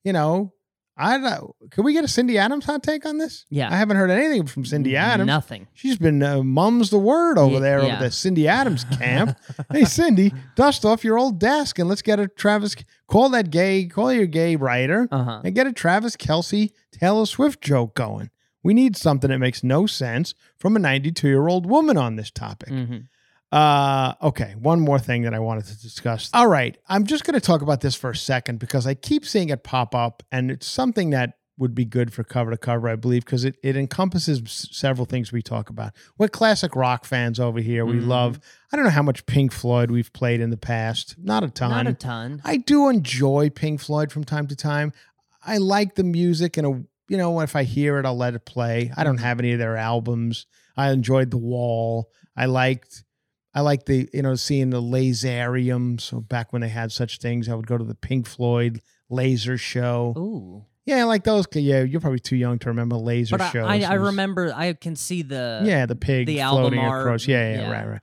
you know, I don't. Can we get a Cindy Adams hot take on this? Yeah. I haven't heard anything from Cindy Adams. Nothing. She's been uh, mums the word over Ye- there yeah. over the Cindy Adams camp. hey, Cindy, dust off your old desk and let's get a Travis. Call that gay, call your gay writer Uh huh. and get a Travis Kelce Taylor Swift joke going. We need something that makes no sense from a 92 year old woman on this topic. hmm Uh, okay, one more thing that I wanted to discuss. All right, I'm just going to talk about this for a second because I keep seeing it pop up, and it's something that would be good for cover to cover, I believe, because it, it encompasses several things we talk about. We're classic rock fans over here. We Mhm. love, I don't know how much Pink Floyd we've played in the past, not a ton. Not a ton. I do enjoy Pink Floyd from time to time. I like the music, and a, you know, if I hear it, I'll let it play. I don't have any of their albums. I enjoyed The Wall. I liked, I like the, you know, seeing the Laserium. So back when they had such things, I would go to the Pink Floyd laser show. Ooh. Yeah, I like those. Yeah, you're probably too young to remember laser But I, shows. I, I was- remember. I can see the. yeah, the pig the album floating art, across. Yeah, yeah, yeah. right, right.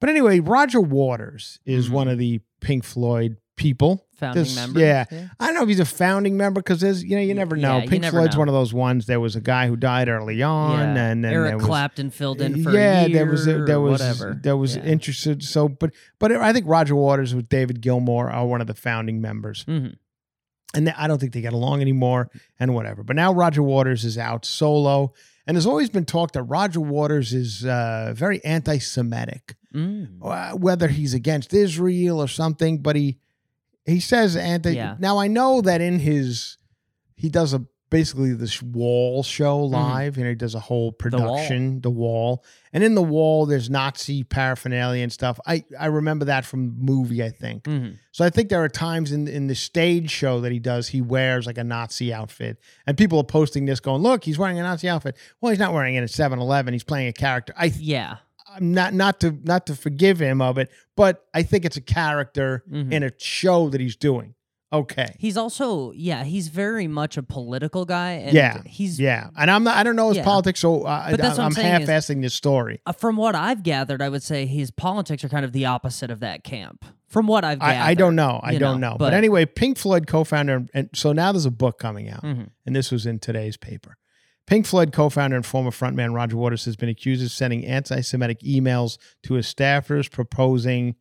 But anyway, Roger Waters is Mhm. one of the Pink Floyd people. Founding There's- members. Yeah. I don't know if he's a founding member because there's, you know, you never know. yeah, Pink never Floyd's know. one of those ones. There was a guy who died early on, Yeah. and then Eric there was, Clapton filled in for yeah, a year there was a, there was whatever. there was Yeah. interested. So, but but I think Roger Waters with David Gilmour are one of the founding members, Mhm. and I don't think they get along anymore, and whatever. But now Roger Waters is out solo, and there's always been talk that Roger Waters is uh, very anti-Semitic Mm. uh, whether he's against Israel or something, but he he says anti. Yeah. Now I know that in his he does a basically this wall show live, and he does a whole Mm-hmm. The Wall. production, the wall, and in the wall there's Nazi paraphernalia and stuff. I I remember that from the movie, I think. Mhm. So I think there are times in in the stage show that he does, he wears like a Nazi outfit, and people are posting this, going, "Look, he's wearing a Nazi outfit." Well, he's not wearing it at 7-Eleven. He's playing a character. I Yeah. I'm not not to not to forgive him of it, but I think it's a character Mhm. in a show that he's doing. Okay. He's also yeah, he's very much a political guy and yeah. he's yeah, and I'm not. I don't know his Yeah. politics, so uh, But that's I, I'm I'm half-assing this story. uh, from what I've gathered, I would say his politics are kind of the opposite of that camp. From what I've gathered. I, I don't know. I don't know, know. But, but- anyway, Pink Floyd co-founder, and so now there's a book coming out, Mhm. and this was in today's paper. Pink Floyd co-founder and former frontman Roger Waters has been accused of sending anti-Semitic emails to his staffers, proposing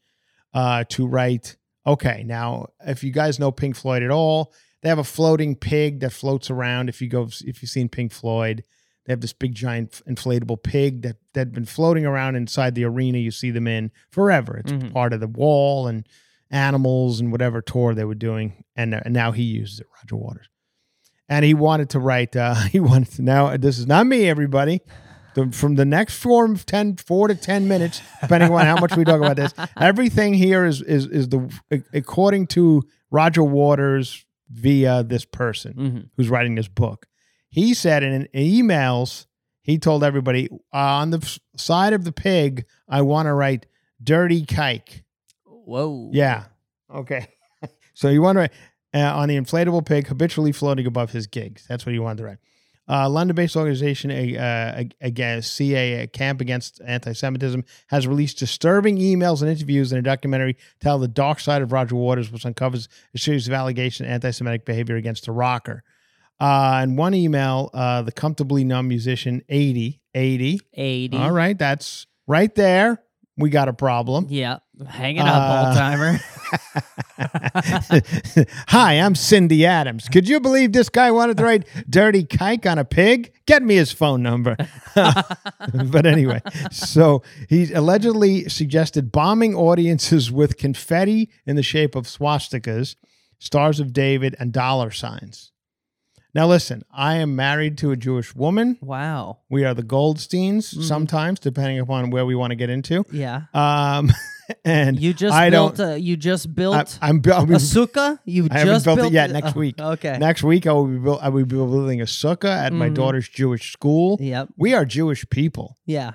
uh, to write. Okay, now if you guys know Pink Floyd at all, they have a floating pig that floats around. If you go, if you've seen Pink Floyd, they have this big giant inflatable pig that that had been floating around inside the arena. You see them in forever. It's Mhm. part of the wall and animals and whatever tour they were doing. And, uh, and now he uses it, Roger Waters. And he wanted to write. Uh, he wanted to now. This is not me, everybody. The, from the next four, 10, four to ten minutes, depending on how much we talk about this, everything here is is is the according to Roger Waters via this person Mhm. who's writing this book. He said in, in emails, he told everybody uh, on the f- side of the pig, I want to write dirty kike. Whoa. Yeah. Okay. so you want to write uh, on the inflatable pig habitually floating above his gigs. That's what he wanted to write. Uh, London-based organization uh, against CA Camp Against Anti-Semitism has released disturbing emails and interviews in a documentary tell the dark side of Roger Waters, which uncovers a series of allegations of anti-Semitic behavior against the rocker. Uh, in one email, uh, the comfortably numb musician 80, 80. 80. All right, that's right there. We got a problem. Yeah. Hanging up, Uh, old timer. Hi, I'm Cindy Adams. Could you believe this guy wanted to write dirty kike on a pig? Get me his phone number. but anyway, so he allegedly suggested bombing audiences with confetti in the shape of swastikas, stars of David, and dollar signs. Now, listen, I am married to a Jewish woman. wow. We are the Goldsteins Mm-hmm. sometimes, depending upon where we want to get into. Yeah. Um, and You just I built don't. a you just built I'm, I'll be a sukkah? You I haven't just built it built yet. Next week. Okay. Next week, I will be I will be building a sukkah at my Mhm. daughter's Jewish school. Yep. We are Jewish people. Yeah.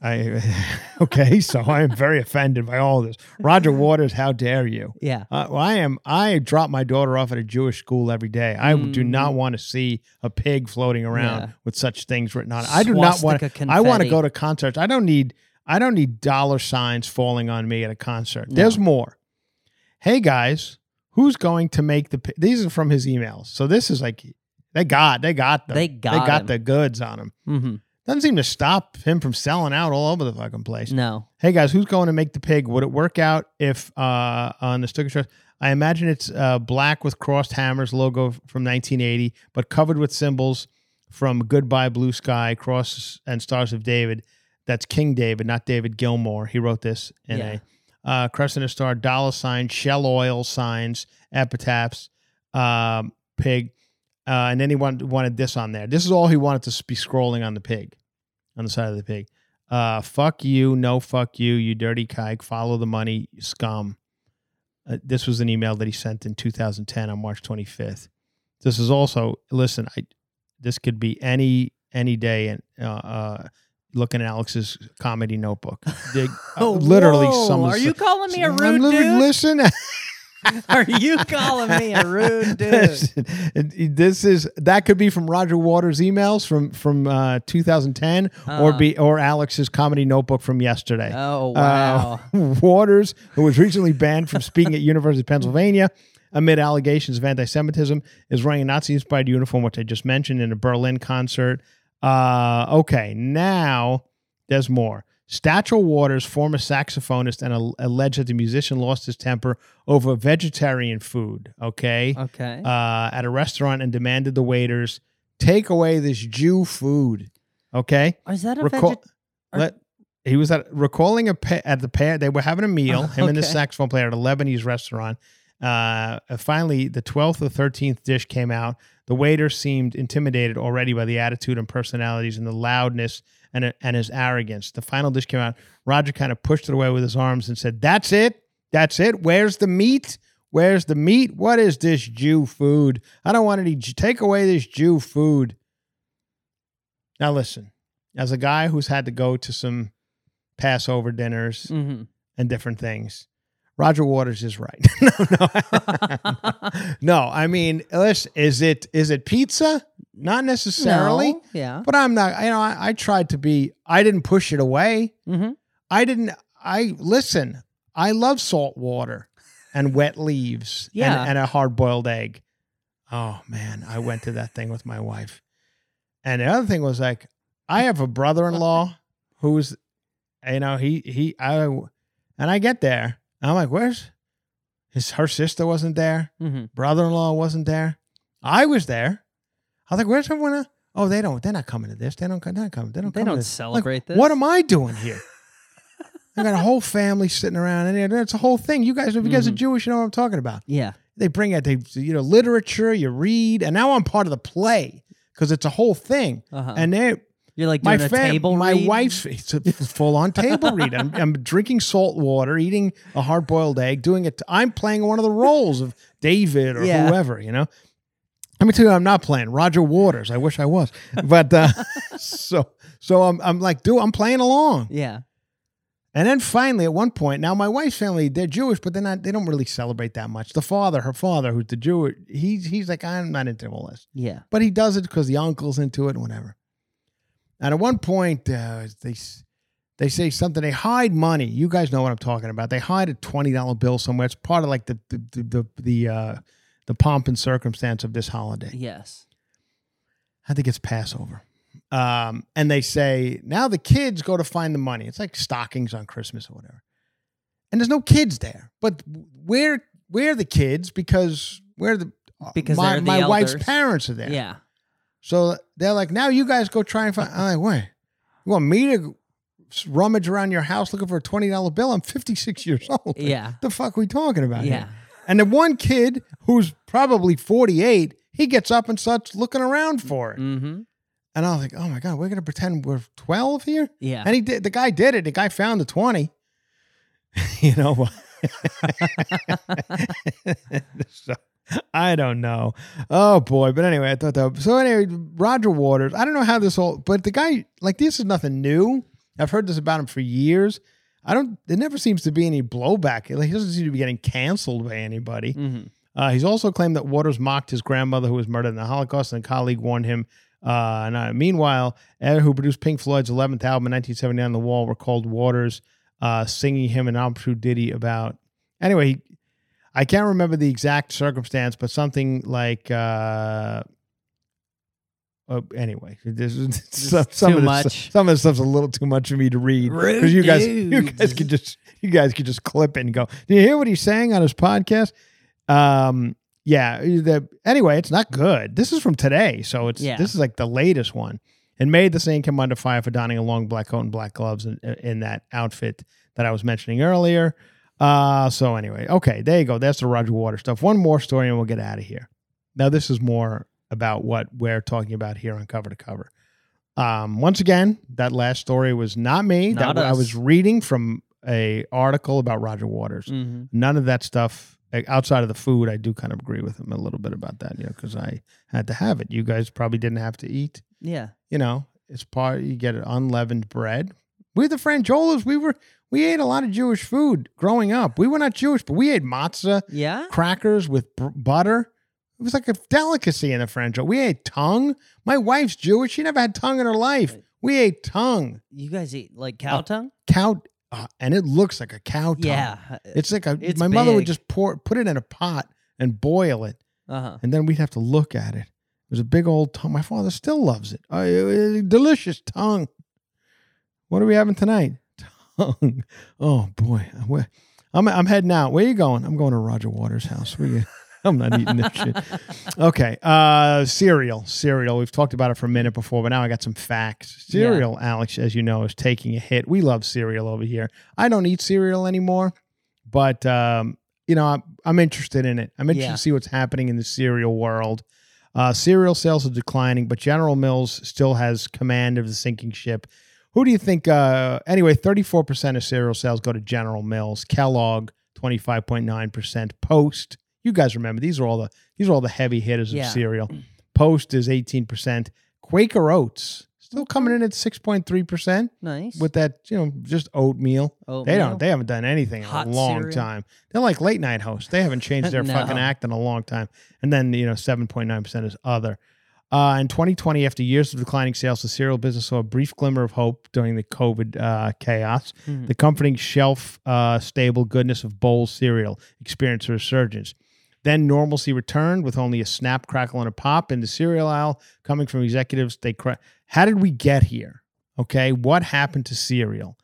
I okay, so I am very offended by all this. Roger Waters, how dare you? Yeah. Uh, well, I am. I drop my daughter off at a Jewish school every day. I do not want to see a pig floating around Mm. Yeah. with such things written on it. I do not want. I want to go to concerts. I don't need. I don't need dollar signs falling on me at a concert. There's more. Hey guys, who's going to make the? These are from his emails. So this is like they got they got them. They got they got got him. the goods on him. Mm-hmm. Doesn't seem to stop him from selling out all over the fucking place. No. Hey guys, who's going to make the pig? Would it work out if uh, on the sticker shirt? I imagine it's uh, black with crossed hammers logo from 1980, but covered with symbols from Goodbye Blue Sky, Cross and Stars of David. That's King David, not David Gilmour. He wrote this in Yeah. a uh, crescent of star, dollar sign, shell oil signs, epitaphs, um, pig, uh, and then he wanted, wanted this on there. This is all he wanted to be scrolling on the pig, on the side of the pig. Uh, fuck you, no fuck you, you dirty kike. Follow the money, scum. Uh, this was an email that he sent in 2010 on March 25th. This is also listen. I this could be any any day, and uh, uh, looking at Alex's comedy notebook. They, uh, literally, Whoa, some. Are you calling me a I'm rude literally- dude? Listen, Are you calling me a rude dude? This is that could be from Roger Waters' emails from from uh, 2010, or Uh. be or Alex's comedy notebook from yesterday. Oh wow. Uh, Waters, who was recently banned from speaking at University of Pennsylvania amid allegations of anti-Semitism, is wearing a Nazi-inspired uniform, which I just mentioned in a Berlin concert. Uh, okay, now there's more. Stachel Waters, former saxophonist, and a- alleged that the musician lost his temper over vegetarian food. Okay, okay. uh, at a restaurant and demanded the waiters take away this Jew food. Okay, is that a recall- veget- are- let, he was at recalling a pa- at the pair they were having a meal him and the Okay. saxophone player at a lebanese restaurant uh, finally the 12th or 13th dish came out the waiter seemed intimidated already by the attitude and personalities and the loudness and, and his arrogance the final dish came out roger kind of pushed it away with his arms and said that's it that's it where's the meat where's the meat what is this jew food i don't want any take away this jew food now listen as a guy who's had to go to some Passover dinners Mhm. and different things. Roger Waters is right. no, no, no. I mean, listen, is it is it pizza? Not necessarily, No, Yeah. but I'm not. You know, I, I tried to be. I didn't push it away. Mm-hmm. I didn't. I listen. I love salt water and wet leaves. Yeah. and, and a hard boiled egg. Oh man, I went to that thing with my wife, and the other thing was like, I have a brother in law who's, you know, he he I, and I get there, I'm like, where's his her sister wasn't there, Mm-hmm. brother in law wasn't there, I was there. I was like, where's everyone? Oh, they don't. They're not coming to this. They don't. They're not coming. They don't. They come don't celebrate this. What am I doing here? I got a whole family sitting around, and it's a whole thing. You guys, if you guys are Mhm. Jewish, you know what I'm talking about. Yeah. They bring out, they you know, literature. You read, and now I'm part of the play because it's a whole thing. Uh-huh. And they, You're like my a fam, table my read? wife's it's a full on table read. I'm, I'm drinking salt water, eating a hard boiled egg, doing it. I'm playing one of the roles of David or Yeah. whoever. You know. Let me tell you, I'm not playing Roger Waters. I wish I was, but uh, so so I'm I'm like, dude, I'm playing along. Yeah. And then finally, at one point, now my wife's family, they're Jewish, but they're not, they don't really celebrate that much. The father, her father, who's the Jew, he's, he's like, I'm not into all this. Yeah. But he does it because the uncle's into it and whatever. And at one point, uh, they, they say something, they hide money. You guys know what I'm talking about. They hide a $20 bill somewhere. It's part of like the, the, the, the, the, uh, the pomp and circumstance of this holiday. Yes. I think it's Passover. Um, and they say now the kids go to find the money. It's like stockings on Christmas or whatever. And there's no kids there. But where where are the kids? Because where the Because my, the my wife's parents are there. Yeah. So they're like, now you guys go try and find. I'm like, wait, you want me to rummage around your house looking for a twenty dollar bill? I'm 56 years old. Yeah. What the fuck are we talking about? here? And the one kid who's probably 48, he gets up and starts looking around for it. Mm-hmm. And I was like, oh my God, we're going to pretend we're 12 here? Yeah. And he did, the guy did it. The guy found the 20. you know, so I don't know. Oh boy. But anyway, I thought that. So anyway, Roger Waters, I don't know how this all, but the guy, like, this is nothing new. I've heard this about him for years. I don't, there never seems to be any blowback. Like, he doesn't seem to be getting canceled by anybody. Mm-hmm. Uh, he's also claimed that Waters mocked his grandmother who was murdered in the Holocaust, and a colleague warned him. Uh, and, uh, meanwhile, Ed, who produced Pink Floyd's 11th album in 1979, The Wall, recalled Waters uh, singing him an impromptu ditty about. Anyway, I can't remember the exact circumstance, but something like. Uh, anyway, this is some, some too of this, much. Some of the stuff's a little too much for me to read because you guys, you guys could just, you guys could just clip it and go. Do you hear what he's saying on his podcast? Um, yeah. The anyway, it's not good. This is from today, so it's Yeah. this is like the latest one. And made the Saint come under fire for donning a long black coat and black gloves in, in that outfit that I was mentioning earlier. Uh, so anyway, okay, there you go. That's the Roger Waters stuff. One more story, and we'll get out of here. Now, this is more about what we're talking about here on cover to cover. Um, once again, that last story was not me. Not that I was reading from a article about Roger Waters Mm-hmm. none of that stuff outside of the food i do kind of agree with him a little bit about that you know because i had to have it you guys probably didn't have to eat Yeah. you know it's part you get an unleavened bread We're the Franjolas. We were we ate a lot of Jewish food growing up. We were not Jewish, but we ate matzah, Yeah. crackers with br- butter. It was like a delicacy in the French. We ate tongue. My wife's Jewish. She never had tongue in her life. We ate tongue, You guys eat like cow Oh, tongue? cow, uh, and it looks like a cow tongue. Yeah. It's like a. It's my mother would big. just pour, put it in a pot and boil it, Uh huh. and then we'd have to look at it. It was a big old tongue. My father still loves it. Uh, uh, delicious tongue. What are we having tonight? Tongue. Oh boy, I'm I'm heading out. Where you going? I'm going to Roger Waters' house. We, I'm not eating this shit. Okay, uh, cereal, cereal. We've talked about it for a minute before, but now I got some facts. Cereal, Alex, as you know, is taking a hit. We love cereal over here. I don't eat cereal anymore, but um, you know, I'm, I'm interested in it. I'm interested Yeah. to see what's happening in the cereal world. Uh, cereal sales are declining, but General Mills still has command of the sinking ship. Who do you think? Uh, anyway, 34% of cereal sales go to General Mills. Kellogg, 25.9%. Post, you guys remember these are all the these are all the heavy hitters Yeah. of cereal. Post is 18%. Quaker Oats still coming in at 6.3% Nice. with that, you know, just oatmeal. They don't. They haven't done anything in a long cereal. time. They're like late night hosts. They haven't changed their No. fucking act in a long time. And then you know, seven point nine percent is other. Uh, in 2020, after years of declining sales, the cereal business saw a brief glimmer of hope during the COVID uh, chaos. Mhm. The comforting shelf uh, stable goodness of bowl cereal experienced a resurgence. Then normalcy returned with only a snap, crackle, and a pop in the cereal aisle coming from executives. They cra- how did we get here? Okay, what happened to cereal?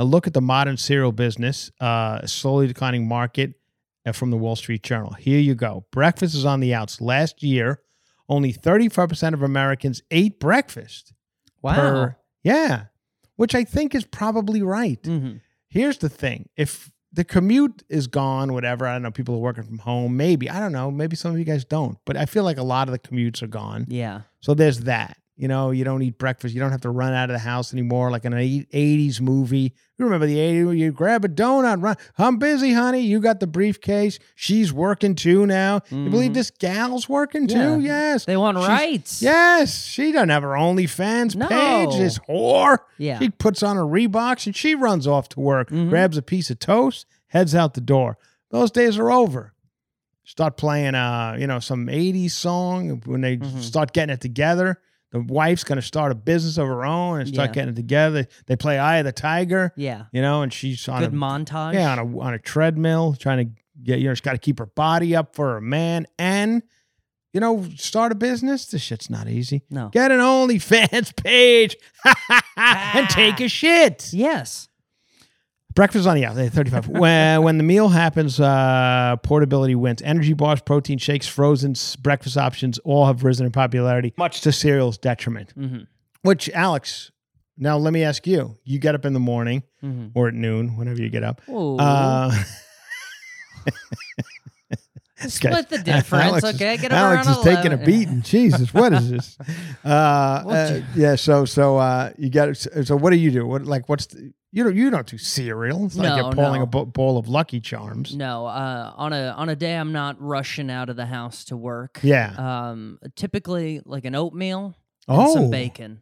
A look at the modern cereal business, uh, a slowly declining market uh, from the Wall Street Journal. Here you go. Breakfast is on the outs. Last year, only 35% of Americans ate breakfast. wow. per- yeah, which I think is probably right. hmm Here's the thing if the commute is gone, whatever, I don't know, people are working from home, maybe, I don't know, maybe some of you guys don't, but I feel like a lot of the commutes are gone. Yeah. So there's that. You know, you don't eat breakfast. You don't have to run out of the house anymore like in an 80s movie. You remember the 80s where you grab a donut, run. I'm busy, honey. You got the briefcase. She's working too now. You believe Mhm. this gal's working too? Yeah. Yes. They want She's- rights. Yes. She doesn't have her OnlyFans No. page. This whore. Yeah. She puts on her Reeboks and she runs off to work, Mhm. grabs a piece of toast, heads out the door. Those days are over. Start playing, uh, you know, some '80s song when they Mhm. start getting it together. The wife's going to start a business of her own and start Yeah. getting it together. They play "Eye of the Tiger," Yeah. you know, and she's on Good a montage. yeah on a on a treadmill trying to get you know she's got to keep her body up for her man and you know start a business. This shit's not easy. No. Get an OnlyFans page and take a shit. Yes. Breakfast on the out, 35. when, when the meal happens, uh, portability wins. Energy bars, protein shakes, frozen breakfast options all have risen in popularity, much to cereal's detriment. hmm Which, Alex, now let me ask you. You get up in the morning hmm or at noon, whenever you get up. Uh, Split the difference, Alex is- okay? Get up Alex is taking a beating. Jesus, what is this? Uh, uh, yeah. So, so uh, you got. So, what do you do? What like? What's the, you don't you don't do cereal? It's not like you're pulling no. a bowl of Lucky Charms. No, uh, on a on a day I'm not rushing out of the house to work. Yeah. Um, typically like an oatmeal and oh, some bacon.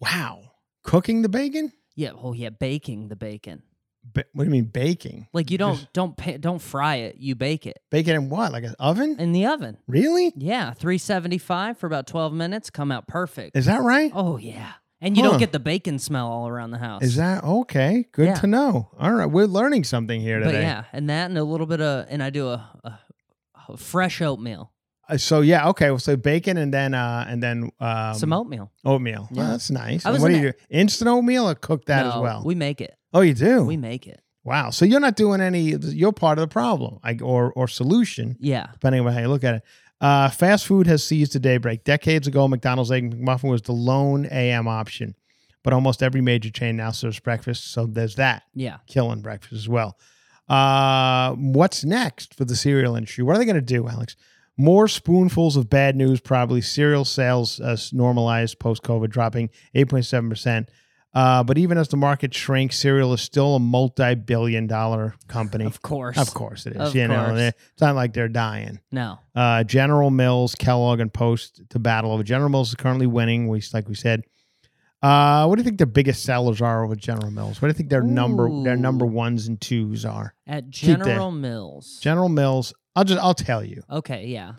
wow! Cooking the bacon? Yeah. Oh yeah, baking the bacon. Ba- what do you mean baking? Like you don't Just don't pa- don't fry it. You bake it Bake it in what? Like an oven? in the oven. really? Yeah, 375 for about 12 minutes. Come out perfect. Is that right? oh yeah, and you Huh. don't get the bacon smell all around the house. Is that okay? Good Yeah. to know. All right, we're learning something here But today. yeah, and that and a little bit of and I do a, a, a fresh oatmeal, Uh, so yeah, okay. Well, so bacon and then uh and then um, some oatmeal. oatmeal. Well, Yeah. that's nice. I was what do in you do? Instant oatmeal or cook that as No, well? We make it. oh, you do. We make it. wow. So you're not doing any. You're part of the problem, I, or or solution, Yeah. depending on how you look at it. Uh, fast food has seized the daybreak. Decades ago, McDonald's Egg McMuffin was the lone AM option, but almost every major chain now serves breakfast. So there's that. Yeah. killing breakfast as well. Uh, what's next for the cereal industry? What are they going to do, Alex? More spoonfuls of bad news, probably. Cereal sales uh, normalized post COVID, dropping 8.7%. Uh, but even as the market shrinks, cereal is still a multi billion dollar company. Of course. Of course it is. Of you know, course. they're- it's not like they're dying. No. Uh, General Mills, Kellogg, and Post to battle over. General Mills is currently winning. We like we said. Uh, what do you think the biggest sellers are with General Mills? What do you think their number their number ones and twos are? At General Mills. General Mills. I'll just I'll tell you. okay, yeah.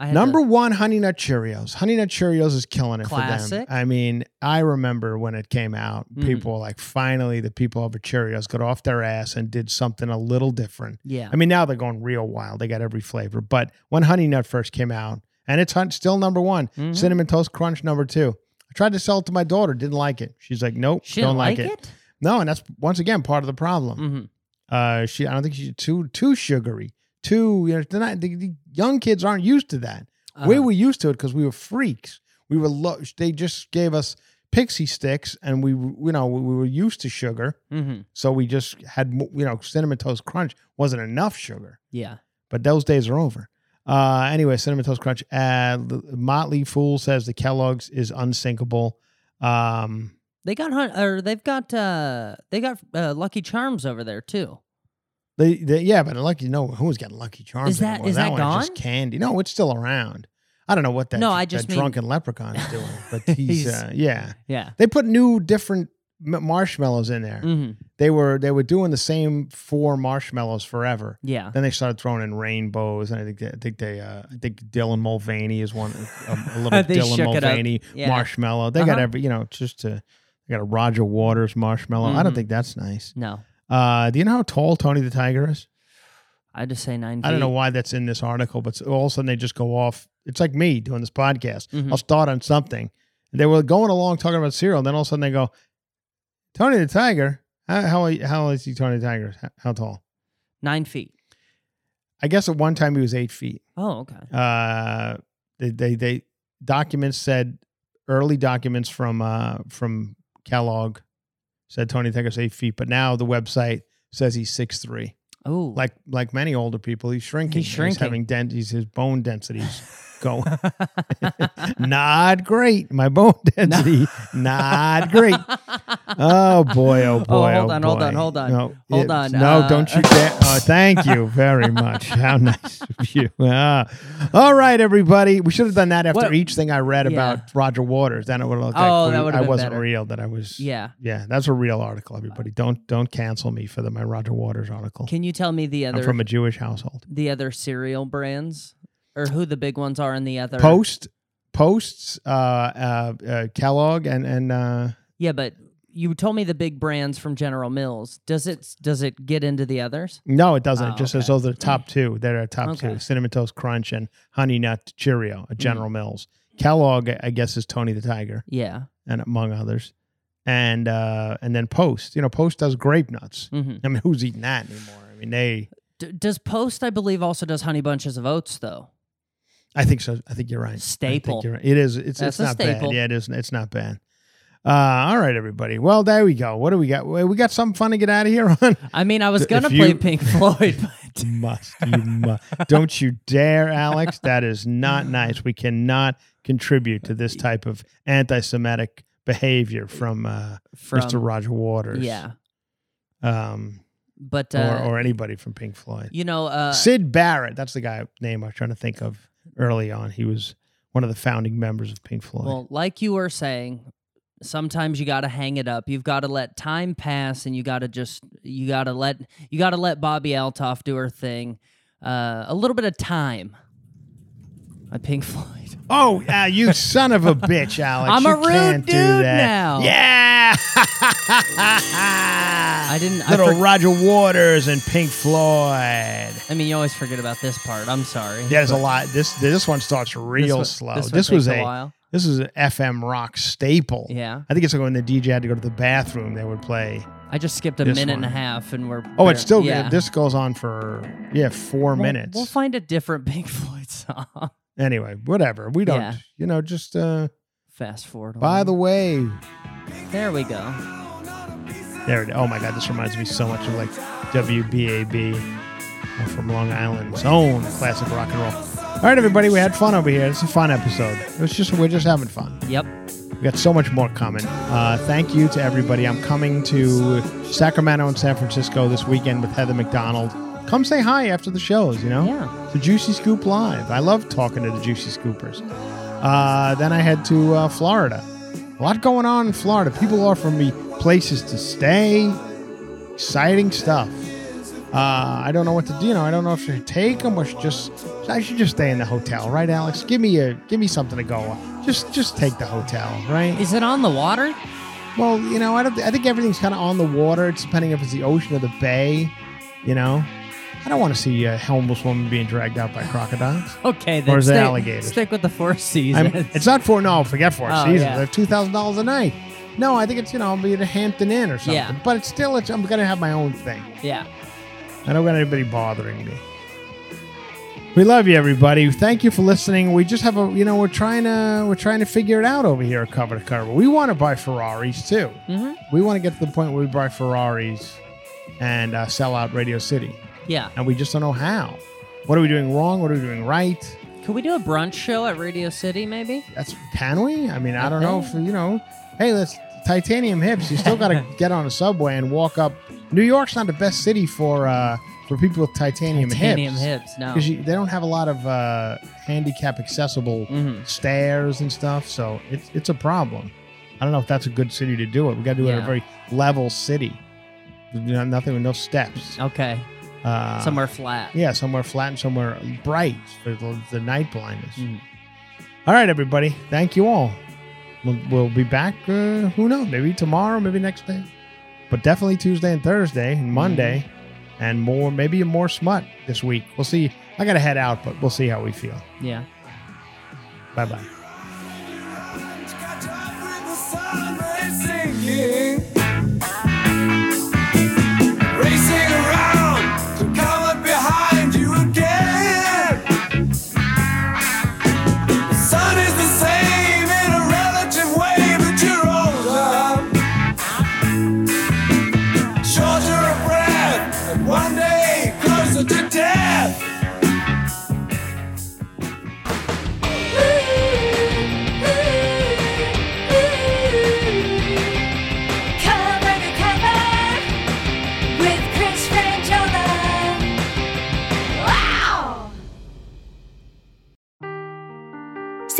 Number to- one, Honey Nut Cheerios. Honey Nut Cheerios is killing it for Classic. them. I mean, I remember when it came out, Mhm. people were like, finally, the people over Cheerios got off their ass and did something a little different. yeah. I mean, now they're going real wild. They got every flavor. But when Honey Nut first came out, and it's still number one, Mhm. Cinnamon Toast Crunch number two. I tried to sell it to my daughter, didn't like it. She's like, nope, she don't like, like it. it? No, and that's once again part of the problem. Mm-hmm. Uh, she, I don't think she's too too sugary. Too, you know, they're not, the, the young kids aren't used to that. Uh-huh. We were used to it because we were freaks. We were lo- they just gave us pixie sticks, and we you know we, we were used to sugar, mm-hmm. so we just had you know cinnamon toast crunch wasn't enough sugar, Yeah. but those days are over. Uh, anyway, cinnamon toast crunch. Uh, Motley Fool says the Kellogg's is unsinkable. Um, They got hun- or they've got uh they got uh, Lucky Charms over there too. They, they yeah, but lucky you know who's getting Lucky Charms? Is that- anymore? is that one is just gone? candy? No, it's still around. I don't know what that No, I just mean- drunken leprechaun is doing, but he's, He's- uh, yeah. Yeah. They put new different marshmallows in there. Mm-hmm. They were they were doing the same four marshmallows forever. Yeah. Then they started throwing in rainbows, and I think they, I think they uh, I think Dylan Mulvaney is one a, a little Dylan shook it up. Mulvaney Yeah. marshmallow. They got Uh-huh. every you know just to they got a Roger Waters marshmallow. I don't Mhm. think that's nice. No. Uh, do you know how tall Tony the Tiger is? I just say nine. I don't know why that's in this article, but all of a sudden they just go off. It's like me doing this podcast. Mhm. I'll start on something. They were going along talking about cereal, and then all of a sudden they go, Tony the Tiger. How how, how is he Tony the Tiger? How, how tall? Nine feet. I guess at one time he was eight feet. Oh, okay. Uh, they, they they documents said early documents from uh from Kellogg said Tony the Tiger's eight feet, but now the website says he's six three. Oh, Like like many older people, he's shrinking. He's shrinking. having dent. He's his bone density's going. not great. My bone density, not great. Oh boy, oh boy. Oh, hold on, hold on, hold on. No, Hold it- on, No, uh, don't you dare. Oh, thank you very much. How nice of you. Ah. All right, everybody. We should have done that after What- each thing I read Yeah. about Roger Waters. Then it would have looked Oh, like that we- I wasn't better. real. That I was. yeah. Yeah, that's a real article. Everybody, don't don't cancel me for the my Roger Waters article. Can you tell me the I'm other from a Jewish household. the other cereal brands or who the big ones are in the other Post, posts, uh, uh, uh, Kellogg, and and uh, Yeah, but you told me the big brands from General Mills. Does it does it get into the others? no, it doesn't. Oh, it just says those are the top two. They're top Okay. two: Cinnamon Toast Crunch and Honey Nut Cheerio at General Mm. Mills. Kellogg, I guess, is Tony the Tiger, Yeah. and among others, and uh, and then Post. You know, Post does grape nuts. hmm I mean, who's eating that anymore? I mean, they. D- does Post, I believe, also does honey bunches of oats though? I think so. I think you're right. Staple. you're right. It is. It's That's it's not staple. bad. Yeah, it is. It's not bad. Uh, all right, everybody. Well, there we go. What do we got? We got something fun to get out of here on. I mean, I was gonna you- play Pink Floyd, but must you must. Don't you dare, Alex. That is not nice. We cannot contribute to this type of anti-Semitic behavior from, uh, from Mr. Roger Waters. yeah, Um, but uh, or or anybody from Pink Floyd. you know, uh, Syd Barrett. That's the guy name I was trying to think of early on. He was one of the founding members of Pink Floyd. well, like you were saying, sometimes you got to hang it up. You've got to let time pass, and you got to just you got to let you got to let Bobbi Althoff do her thing. Uh, a little bit of time. By Pink Floyd. Oh, uh, you son of a bitch, Alex. I'm You a rude can't do dude that. now. Yeah. I didn't. I, Little for- Roger Waters and Pink Floyd. I mean, you always forget about this part. I'm sorry. Yeah, there's a lot. This this one starts real one- slow. this one was takes a, a while. this was an FM rock staple. Yeah. I think it's like when the DJ had to go to the bathroom, they would play. I just skipped a This minute and a one. half, and we're. Oh, it's still yeah. This goes on for yeah four We'll- minutes. We'll find a different Pink Floyd song. Anyway, whatever. We don't. Yeah. You know, just uh. Fast forward. a By the way, there we go. There it Oh my God, this reminds me so much of like WBAB uh, from Long Island's own classic rock and roll. All right, everybody, we had fun over here. It's a fun episode. It's just we're just having fun. Yep. We got so much more coming. Uh, thank you to everybody. I'm coming to Sacramento and San Francisco this weekend with Heather McDonald. Come say hi after the shows. You know, Yeah. the Juicy Scoop Live. I love talking to the Juicy Scoopers. Uh, then I head to uh, Florida A lot going on in Florida. People offering me places to stay. Exciting stuff. Uh, I don't know what to do. You know, I don't know if I should take them or should just. I should just stay in the hotel, right, Alex? Give me a, give me something to go. on. Just, just take the hotel, right? Is it on the water? Well, you know, I don't. I think everything's kind of on the water. It's depending if it's the ocean or the bay. You know, I don't want to see a homeless woman being dragged out by crocodiles. Okay, then Or is it stick, alligators? Stick with the Four I'm, Seasons. it's not for no, forget four Oh, seasons. yeah. They're two thousand dollars a night. No, I think it's you know I'll be at a Hampton Inn or something. Yeah. But it's still it's, I'm gonna have my own thing. yeah. I don't got anybody bothering me. We love you, everybody. Thank you for listening. We just have a, you know, we're trying to, we're trying to figure it out over here Cover to Cover. We want to buy Ferraris too. Mhm. We want to get to the point where we buy Ferraris and uh, sell out Radio City, Yeah. and we just don't know how. What are we doing wrong? What are we doing right? Could we do a brunch show at Radio City, maybe? That's can we? I mean, I don't know if you know. Hey, let's titanium hips. You still got to get on a subway and walk up. New York's not the best city for uh, for people with titanium, Titanium hips. hips. No. because they don't have a lot of uh, handicap accessible Mhm. stairs and stuff. So it's it's a problem. I don't know if that's a good city to do it. We got to do it in a very level city. Nothing with no steps. Okay. Uh, Somewhere flat. Yeah, somewhere flat and somewhere bright for the, the night blindness. Mhm. All right, everybody. Thank you all. We'll, we'll be back. Uh, who knows? Maybe tomorrow, maybe next day, but definitely Tuesday and Thursday and Monday, and more. Maybe more smut this week. We'll see. I gotta head out, but we'll see how we feel. Yeah. Bye bye.